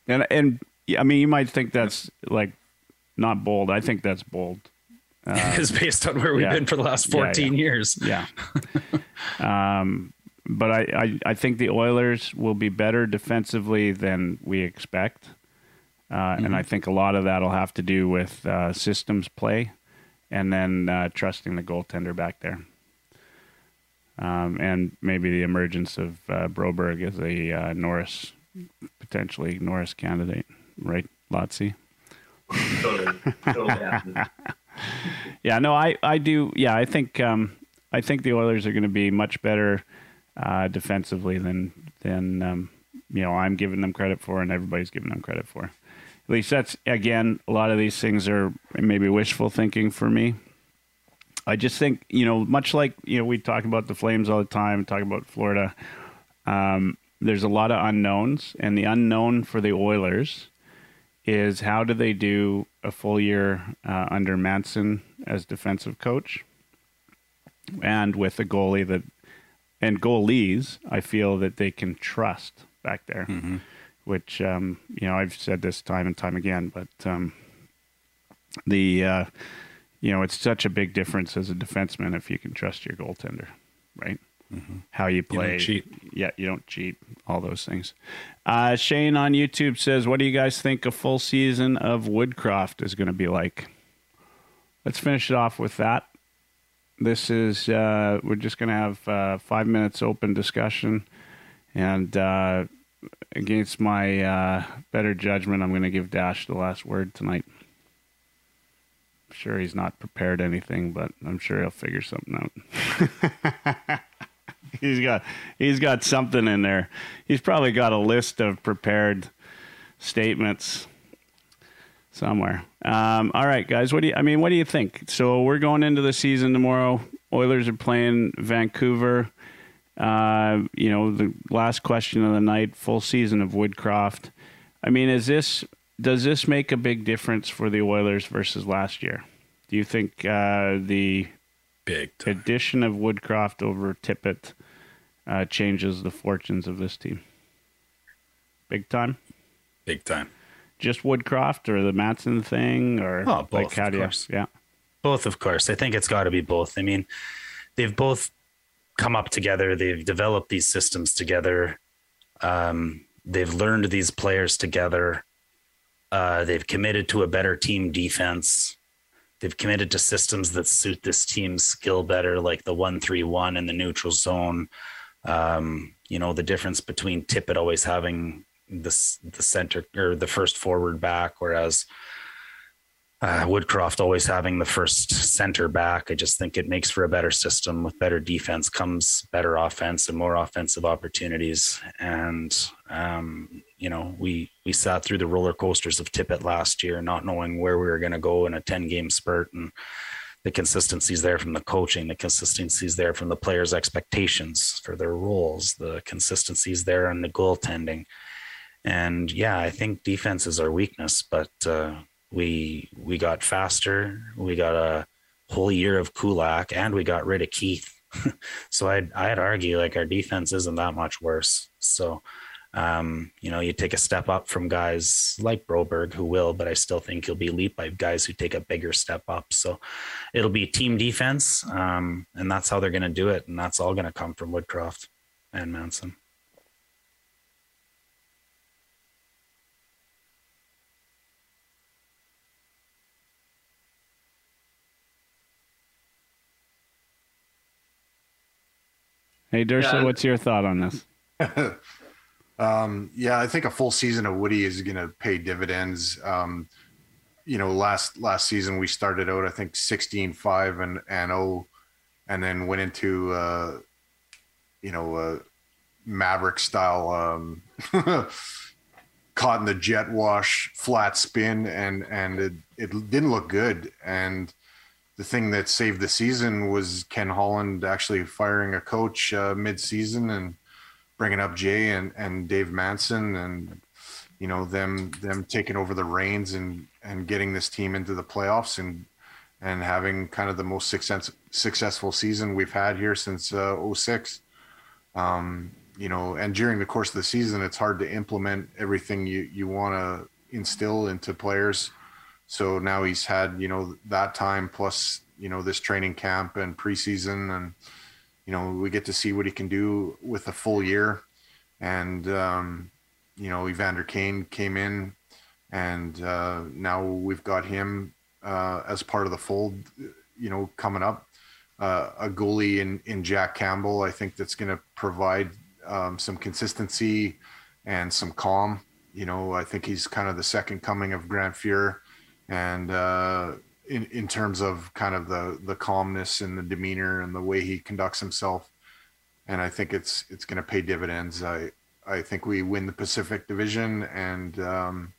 And and I mean, you might think that's like not bold. I think that's bold. (laughs) Because based on where we've yeah. been for the last Yeah, yeah. 14 years. Yeah. (laughs) um, but I, I, I think the Oilers will be better defensively than we expect. Uh, And I think a lot of that will have to do with uh, systems play and then uh, trusting the goaltender back there. Um, and maybe the emergence of uh, Broberg as a uh, Norris, potentially Norris candidate, right, Lotzie? Totally, totally. (laughs) Yeah, no, I, I do. Yeah, I think um, I think the Oilers are going to be much better uh, defensively than than um, you know I'm giving them credit for, and everybody's giving them credit for. At least that's again a lot of these things are maybe wishful thinking for me. I just think you know, much like you know, we talk about the Flames all the time, talk about Florida. Um, there's a lot of unknowns, and the unknown for the Oilers is how do they do a full year uh, under Manson as defensive coach, and with a goalie that and goalies, I feel that they can trust back there, Mm-hmm. which um, you know I've said this time and time again, but um, the uh, you know it's such a big difference as a defenseman if you can trust your goaltender, right? How you Mm-hmm. don't play, cheat. yeah, you don't cheat, all those things. Uh, Shane on YouTube says, "What do you guys think a full season of Woodcroft is going to be like?" Let's finish it off with that. This is uh, we're just going to have uh, five minutes open discussion, and uh, against my uh, better judgment, I'm going to give Dash the last word tonight. Sure he's not prepared anything, but I'm sure he'll figure something out. (laughs) he's got he's got something in there. He's probably got a list of prepared statements somewhere. Um, all right, guys. What do you? I mean, what do you think? So we're going into the season tomorrow. Oilers are playing Vancouver. Uh, you know, the last question of the night. Full season of Woodcroft. I mean, is this does this make a big difference for the Oilers versus last year? Do you think uh, the Big time. addition of Woodcroft over Tippett uh, changes the fortunes of this team? Big time. Big time. Just Woodcroft or the Manson thing or Oh, both, like how do you? course. Yeah. Both, of course. I think it's got to be both. I mean, they've both come up together. They've developed these systems together. Um, they've learned these players together. Uh, they've committed to a better team defense. They've committed to systems that suit this team's skill better, like the one-three-one in the neutral zone. Um, you know, the difference between Tippett always having this the center or the first forward back, whereas uh, Woodcroft always having the first center back. I just think it makes for a better system with better defense comes better offense and more offensive opportunities. And um, you know, we we sat through the roller coasters of Tippett last year, not knowing where we were going to go in a ten game spurt, and the consistencies there from the coaching, the consistencies there from the players' expectations for their roles, the consistencies there in the goaltending. And yeah, I think defense is our weakness, but uh, we we got faster. We got a whole year of Kulak, and we got rid of Keith. (laughs) so I'd I'd argue like our defense isn't that much worse. So um, you know, you take a step up from guys like Broberg who will, but I still think he'll be leaped by guys who take a bigger step up. So it'll be team defense, um, and that's how they're going to do it, and that's all going to come from Woodcroft and Manson. Hey, Dursa, Yeah. what's your thought on this? (laughs) Um, yeah, I think a full season of Woody is going to pay dividends. Um, you know, last last season we started out I think 16 5 and and 0 and then went into uh you know, uh Maverick style um (laughs) caught in the jet wash flat spin and and it, it didn't look good and the thing that saved the season was Ken Holland actually firing a coach uh, mid-season and bringing up Jay and, and Dave Manson and you know them them taking over the reins and and getting this team into the playoffs and and having kind of the most success, successful season we've had here since uh, 06 um, you know and during the course of the season it's hard to implement everything you you want to instill into players. So now he's had you know that time plus you know this training camp and preseason and you know we get to see what he can do with a full year. And um, you know evander kane came in and uh, now we've got him uh, as part of the fold you know coming up. Uh, a goalie in in jack campbell i think that's going to provide um, some consistency and some calm. You know i think he's kind of the second coming of grant fuhr. And uh, in in terms of kind of the the calmness and the demeanor and the way he conducts himself, and I think it's it's going to pay dividends. I I think we win the Pacific Division and um,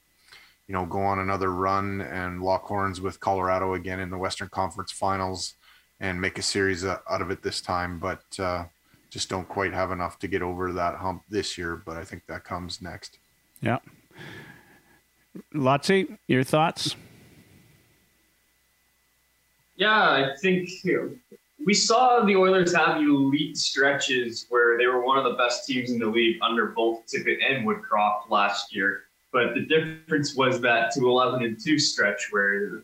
you know go on another run and lock horns with Colorado again in the Western Conference Finals and make a series out of it this time. But uh, just don't quite have enough to get over that hump this year. But I think that comes next. Yeah. Lotzi, your thoughts? Yeah, I think you know, we saw the Oilers have elite stretches where they were one of the best teams in the league under both Tippett and Woodcroft last year. But the difference was that to 11 and 2 stretch where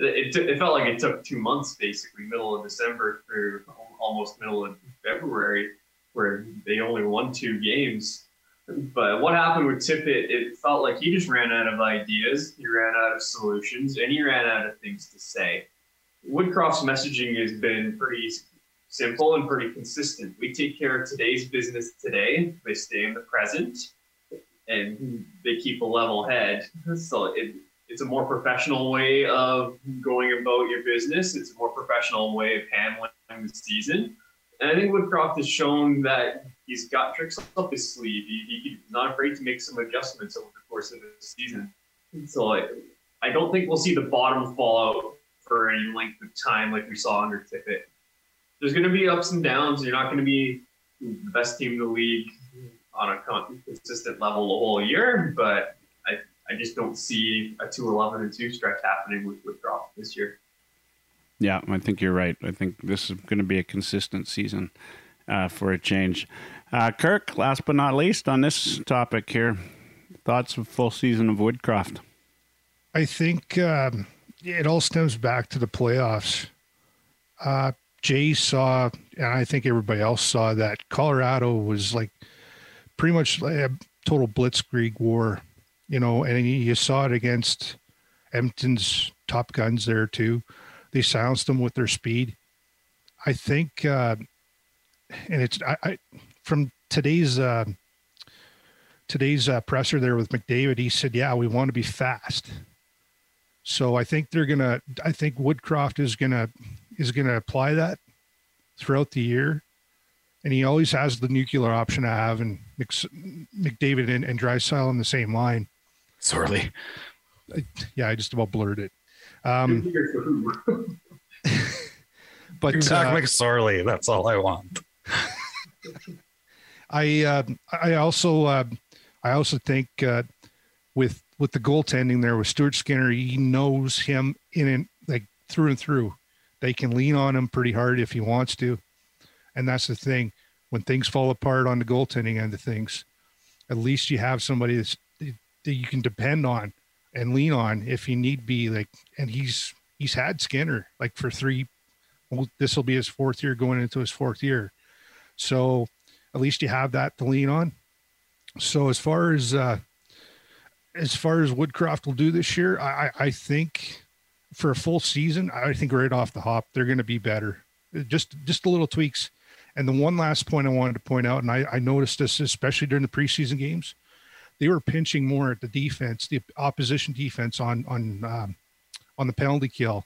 it, t- it felt like it took two months, basically, middle of December through almost middle of February, where they only won two games. But what happened with Tippett, it felt like he just ran out of ideas, he ran out of solutions, and he ran out of things to say. Woodcroft's messaging has been pretty simple and pretty consistent. We take care of today's business today, they stay in the present, and they keep a level head. So it, it's a more professional way of going about your business. It's a more professional way of handling the season. And I think Woodcroft has shown that he's got tricks up his sleeve. He, he's not afraid to make some adjustments over the course of the season. So I, I don't think we'll see the bottom fall out for any length of time like we saw under Tippett. There's going to be ups and downs. You're not going to be the best team in the league on a consistent level the whole year, but I, I just don't see a 2 11 and 2 stretch happening with Woodcroft this year. Yeah, I think you're right. I think this is going to be a consistent season uh, for a change. Uh, Kirk, last but not least on this topic here, thoughts of full season of Woodcroft? I think um, it all stems back to the playoffs. Uh, Jay saw, and I think everybody else saw that Colorado was like pretty much a total blitzkrieg war, you know, and you saw it against Edmonton's top guns there too. They silenced them with their speed. I think, uh, and it's I, I from today's uh, today's uh, presser there with McDavid. He said, "Yeah, we want to be fast." So I think they're gonna. I think Woodcroft is gonna is gonna apply that throughout the year, and he always has the nuclear option to have and McDavid and, and Draisaitl on the same line. Sorely. Yeah, I just about blurred it. Um, (laughs) but Zach uh, McSorley, that's all I want. (laughs) I uh, I also uh, I also think uh, with with the goaltending there with Stuart Skinner, he knows him in and like through and through. They can lean on him pretty hard if he wants to, and that's the thing. When things fall apart on the goaltending end of things, at least you have somebody that's, that you can depend on and lean on if you need be. Like, and he's he's had Skinner like for three. Well, this will be his fourth year going into his fourth year, so at least you have that to lean on. So as far as uh, as far as Woodcroft will do this year, I, I think for a full season, I think right off the hop they're going to be better. Just just a little tweaks. And the one last point I wanted to point out, and I, I noticed this especially during the preseason games, they were pinching more at the defense, the opposition defense on on um, on the penalty kill.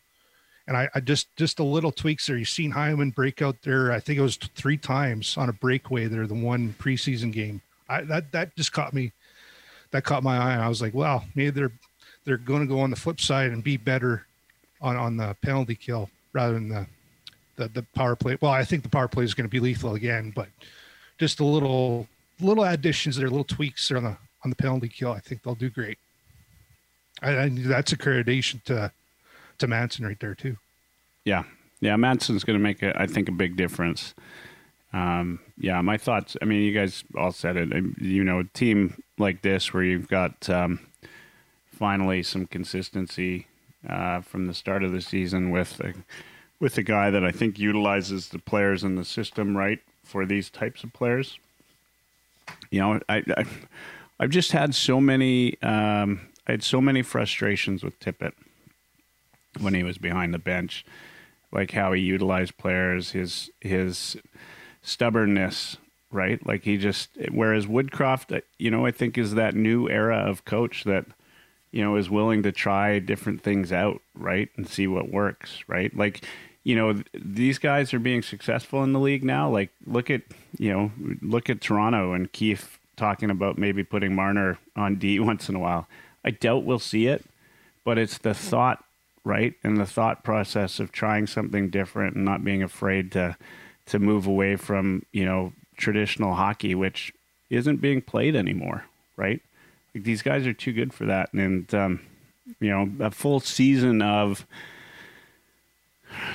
And I, I, just just a little tweaks there. You've seen Hyman break out there. I think it was three times on a breakaway there, the one preseason game. I, that that just caught me. That caught my eye. And I was like, well, maybe they're they're going to go on the flip side and be better on on the penalty kill rather than the the, the power play. Well, I think the power play is going to be lethal again, but just a little little additions there, little tweaks there on the on the penalty kill. I think they'll do great. I, that's accreditation to to Manson right there too. Yeah, yeah, Manson's going to make a, I think a big difference. Um, yeah, my thoughts. I mean, you guys all said it. You know, team like this where you've got um, finally some consistency uh, from the start of the season with a, with a guy that I think utilizes the players in the system right for these types of players. You know, I, I I've just had so many. Um, I had so many frustrations with Tippett when he was behind the bench, like how he utilized players, his his stubbornness, right? Like he just whereas Woodcroft, uh, you know, I think is that new era of coach that you know is willing to try different things out, right, and see what works, right? Like you know these guys are being successful in the league now. Like look at you know look at Toronto and Keith talking about maybe putting Marner on D (laughs) once in a while. I doubt we'll see it, but it's the thought, right, and the thought process of trying something different and not being afraid to to move away from you know traditional hockey, which isn't being played anymore, right? Like these guys are too good for that, and um, you know a full season of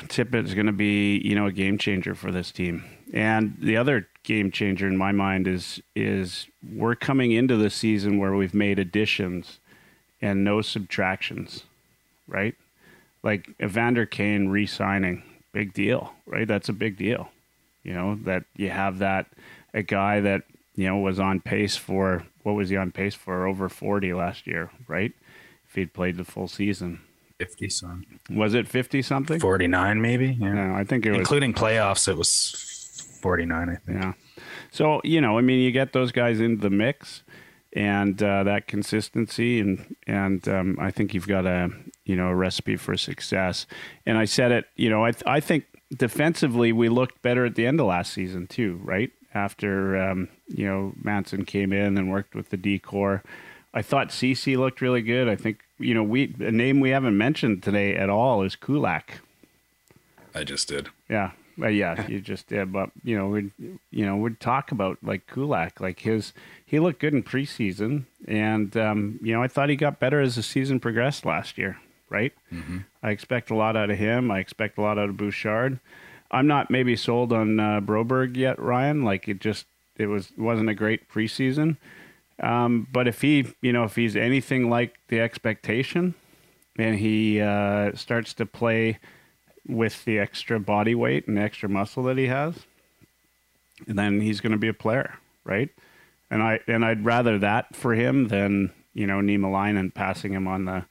Tippett is going to be, you know, a game changer for this team. And the other game changer in my mind is is we're coming into the season where we've made additions and no subtractions, right? Like Evander Kane re-signing, big deal, right? That's a big deal. You know that you have that a guy that you know was on pace for what was he on pace for over forty last year, right? If he'd played the full season, 50 something. was it fifty something? 49 maybe. Yeah. No, I think it was Including playoffs, it was 49, I think. Yeah. So you know, I mean, you get those guys into the mix, and uh, that consistency, and and um, I think you've got a you know a recipe for success. And I said it, you know, I I think defensively we looked better at the end of last season too, right? After um, you know Manson came in and worked with the D core. I thought CC looked really good. I think you know we a name we haven't mentioned today at all is Kulak. I just did. Yeah. Well, yeah, (laughs) you just did, but you know, we you know, we'd talk about like Kulak, like his he looked good in preseason, and um, you know, I thought he got better as the season progressed last year. Right? I expect a lot out of him. I expect a lot out of Bouchard. I'm not maybe sold on uh, Broberg yet, Ryan. Like it just it was wasn't a great preseason, um, but if he you know if he's anything like the expectation, and he uh, starts to play with the extra body weight and extra muscle that he has, then he's going to be a player, right? And I and I'd rather that for him than you know Niemelainen passing him on the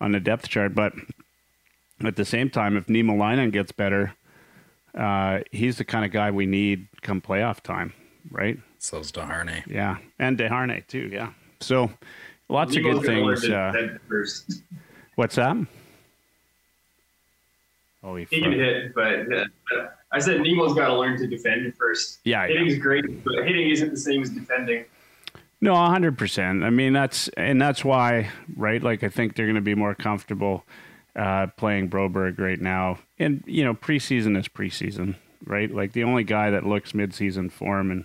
on the depth chart. But at the same time, if Niemelainen gets better, uh, he's the kind of guy we need come playoff time, right? So's Desharnais. Yeah, and Desharnais too. Yeah, so lots of good things. Uh, first. what's that? Oh, he He can hit, but uh, I said Nemo's got to learn to defend first. Yeah, yeah. hitting's great, but hitting isn't the same as defending. No, hundred percent. I mean, that's and that's why, right? Like, I think they're going to be more comfortable uh, playing Broberg right now. And you know, preseason is preseason, right? Like the only guy that looks midseason form and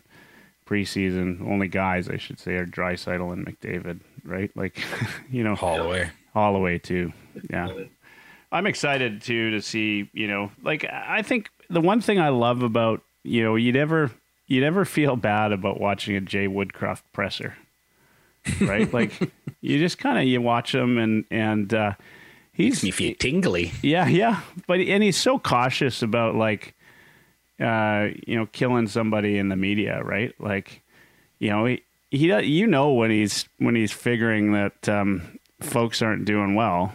preseason, only guys I should say, are Draisaitl and McDavid, right? Like, (laughs) you know, Holloway. Holloway too. Yeah. I'm excited too to see, you know, like I think the one thing I love about, you know, you never you never feel bad about watching a Jay Woodcroft presser. Right? (laughs) like you just kind of you watch him and and uh he's Me feel tingly. yeah, yeah. But and he's so cautious about like uh you know killing somebody in the media, right? Like you know, he he does- you know when he's when he's figuring that um folks aren't doing well,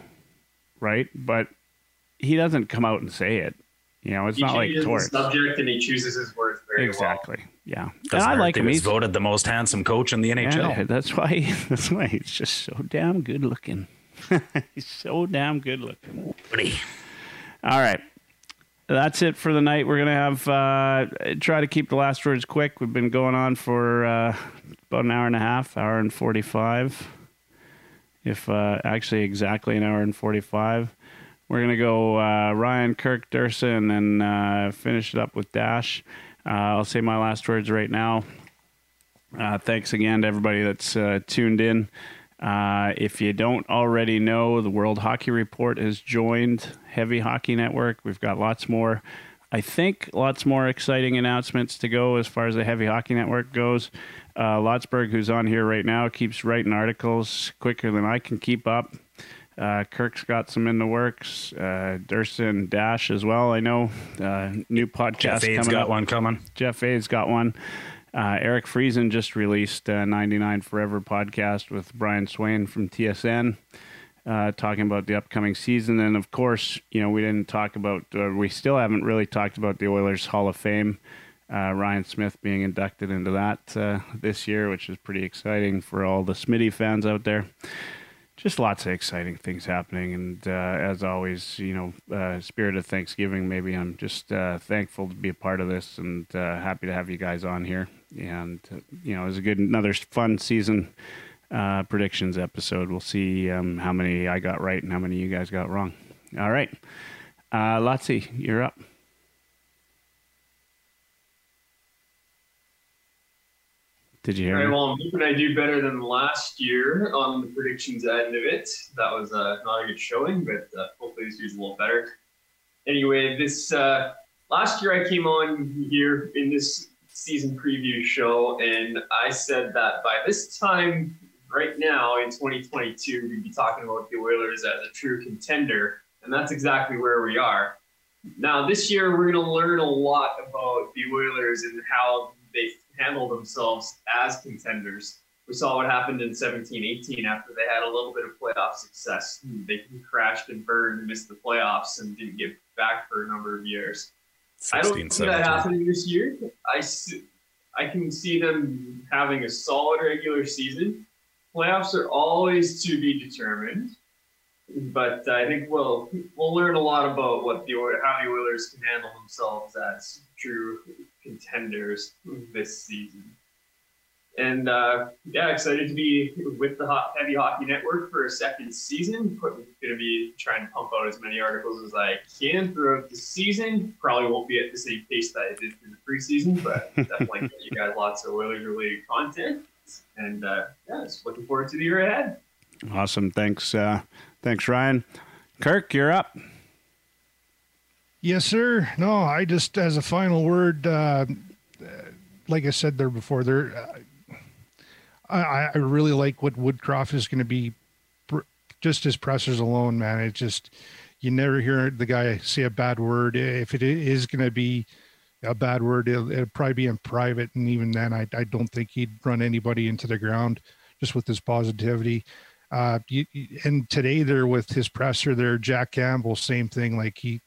right? But he doesn't come out and say it. You know, it's He not like changes the subject and he chooses his words Exactly. Yeah. And Doesn't I like him. He He's voted the most handsome coach in the NHL. yeah, (laughs) that's why (laughs) that's why he's just so damn good looking. (laughs) he's so damn good looking. All right. That's it for the night. We're going to have, uh, try to keep the last words quick. We've been going on for uh, about an hour and a half, hour and 45. If uh, actually exactly an hour and 45. We're going to go uh, Ryan, Kirk, Dursa, and uh, finish it up with Dash. Uh, I'll say my last words right now. Uh, thanks again to everybody that's uh, tuned in. Uh, if you don't already know, the World Hockey Report has joined Heavy Hockey Network. We've got lots more, I think, lots more exciting announcements to go as far as the Heavy Hockey Network goes. Uh, Lotsberg, who's on here right now, keeps writing articles quicker than I can keep up. Uh, Kirk's got some in the works. Uh, Durson Dash as well. I know. Uh, new podcast Jeff coming got up. one coming. Jeff A's got one. Uh, Eric Friesen just released a 99 Forever podcast with Brian Swain from TSN, uh, talking about the upcoming season. And of course, you know, we didn't talk about, uh, we still haven't really talked about the Oilers Hall of Fame. Uh, Ryan Smyth being inducted into that uh, this year, which is pretty exciting for all the Smitty fans out there. Just lots of exciting things happening. And uh, as always, you know, uh, spirit of Thanksgiving, maybe I'm just uh, thankful to be a part of this and uh, happy to have you guys on here. And, uh, you know, it was a good, another fun season uh, predictions episode. We'll see um, how many I got right and how many you guys got wrong. All right. Uh, you're up. Did you hear right, me? well, I'm hoping I do better than last year on the predictions end of it. That was uh, not a good showing, but uh, hopefully this year's a little better. Anyway, this uh, last year I came on here in this season preview show, and I said that by this time, right now in 2022, we'd be talking about the Oilers as a true contender, and that's exactly where we are. Now, this year, we're going to learn a lot about the Oilers and how handle themselves as contenders. We saw what happened in 17 18 after they had a little bit of playoff success. They crashed and burned and missed the playoffs and didn't get back for a number of years. I don't see that happening this year. I, see, I can see them having a solid regular season. Playoffs are always to be determined, but I think we'll we'll learn a lot about what the how the Oilers can handle themselves as true contenders this season. And uh, yeah, excited to be with the Hot Heavy Hockey Network for a second season. Going to be trying to pump out as many articles as I can throughout the season. Probably won't be at the same pace that I did in the preseason, but (laughs) definitely get you guys lots of Oilers related content. And uh, yeah, just looking forward to the year ahead. Awesome. Thanks. Uh, thanks, Ryan. Kirk, you're up. Yes, sir. No, I just as a final word, uh, like I said there before, there, uh, I, I really like what Woodcroft is going to be. Just his pressers alone, man. It just you never hear the guy say a bad word. If it is going to be a bad word, it'll, it'll probably be in private, and even then, I, I don't think he'd run anybody into the ground just with his positivity. Uh, you- and today there with his presser there, Jack Campbell, same thing. Like he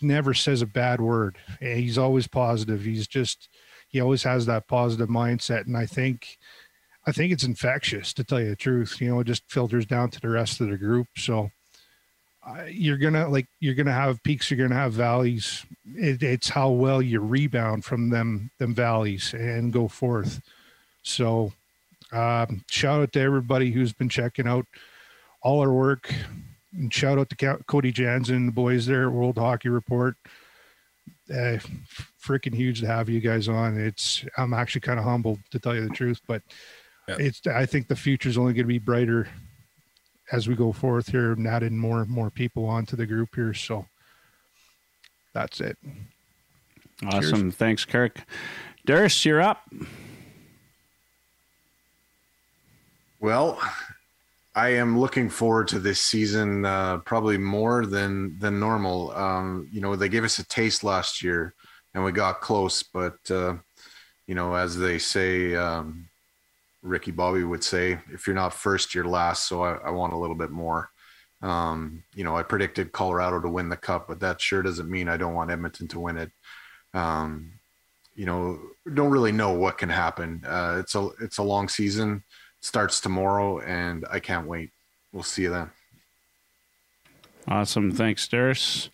never says a bad word. He's always positive. He's just he always has that positive mindset, and I think I think it's infectious to tell you the truth. You know, it just filters down to the rest of the group. So uh, you're gonna like you're gonna have peaks, you're gonna have valleys. It, it's how well you rebound from them them valleys and go forth. So um, shout out to everybody who's been checking out all our work and shout out to Cody Jansen and the boys there at World Hockey Report. Uh, freaking huge to have you guys on. It's I'm actually kind of humbled to tell you the truth, but Yeah. it's I think the future is only going to be brighter as we go forth here and adding more and more people onto the group here. So that's it. Awesome. Thanks, Kirk. Durst, you're up. Well, I am looking forward to this season uh, probably more than than normal. Um, you know, they gave us a taste last year, and we got close. But uh, you know, as they say, um, Ricky Bobby would say, "If you're not first, you're last." So I, I want a little bit more. Um, you know, I predicted Colorado to win the cup, but that sure doesn't mean I don't want Edmonton to win it. Um, you know, don't really know what can happen. Uh, it's a it's a long season starts tomorrow, and I can't wait. We'll see you then. Awesome. Thanks, Durst.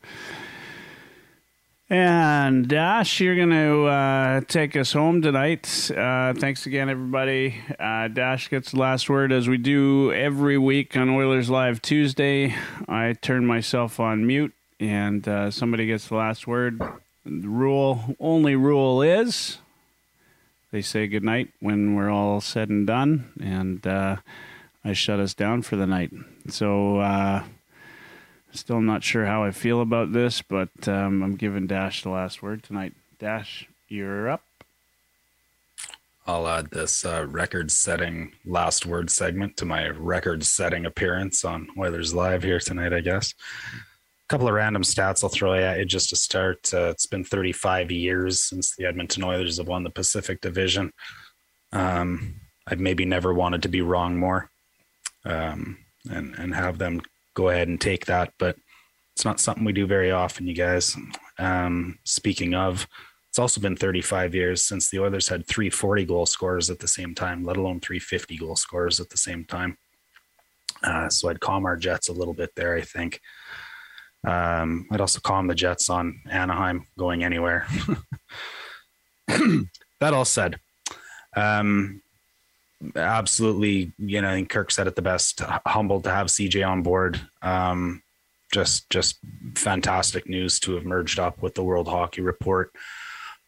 And Dash, you're going to uh, take us home tonight. Uh, thanks again, everybody. Uh, Dash gets the last word as we do every week on Oilers Live Tuesday. I turn myself on mute, and uh, somebody gets the last word. The rule, only rule is they say goodnight when we're all said and done, and uh, I shut us down for the night. So, uh, Still not sure how I feel about this, but um, I'm giving Dash the last word tonight. Dash, you're up. I'll add this uh, record-setting last word segment to my record-setting appearance on Oilers Live here tonight. I guess. Couple of random stats I'll throw at you just to start. Uh, it's been 35 years since the Edmonton Oilers have won the Pacific Division. Um, I've maybe never wanted to be wrong more, um, and and have them go ahead and take that, but it's not something we do very often, you guys. Um, speaking of, it's also been 35 years since the Oilers had 340 goal scorers at the same time, let alone 350 goal scorers at the same time. Uh, so I'd calm our Jets a little bit there, I think. Um, I'd also calm the Jets on Anaheim going anywhere. (clears throat) that all said, um, absolutely, you know, I think Kirk said it the best. Humbled to have CJ on board. Um, just, just fantastic news to have merged up with the World Hockey Report.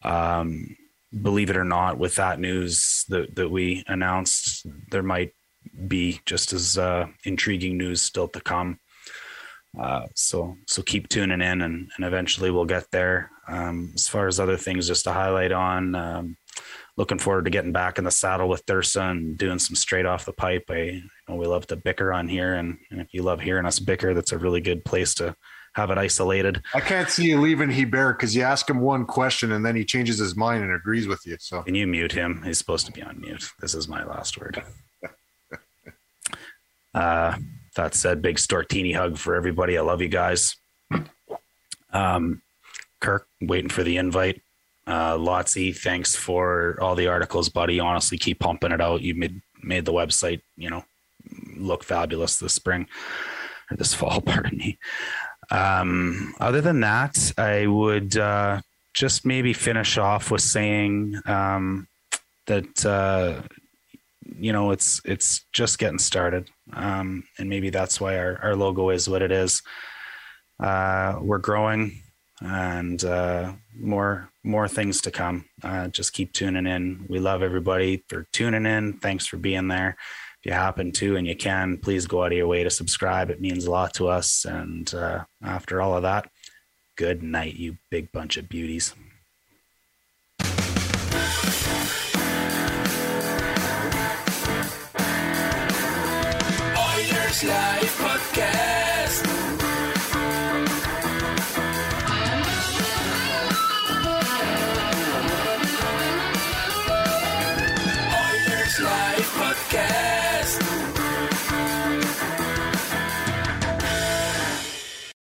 Um, believe it or not, with that news that that we announced, there might be just as uh, intriguing news still to come. Uh, so so keep tuning in, and, and eventually we'll get there. Um, as far as other things, just to highlight on, um, looking forward to getting back in the saddle with Thursa and doing some straight off the pipe. I you know we love to bicker on here, and, and if you love hearing us bicker, that's a really good place to have it isolated. I can't see you leaving Hebert because you ask him one question and then he changes his mind and agrees with you. So Can you mute him? He's supposed to be on mute. This is my last word. (laughs) uh, that said, big Stortini hug for everybody. I love you guys. Um, Kirk, waiting for the invite. Uh, Lotsy, thanks for all the articles, buddy. Honestly, keep pumping it out. You made made the website, you know, look fabulous this spring or this fall. (laughs) Pardon me. Um, other than that, I would uh, just maybe finish off with saying um, that uh, you know it's it's just getting started, um, and maybe that's why our, our logo is what it is. Uh, we're growing, and uh, more more things to come. Uh, just keep tuning in. We love everybody for tuning in. Thanks for being there If you happen to and you can, please go out of your way to subscribe. It means a lot to us. And uh, after all of that, good night, you big bunch of beauties. Life Podcast.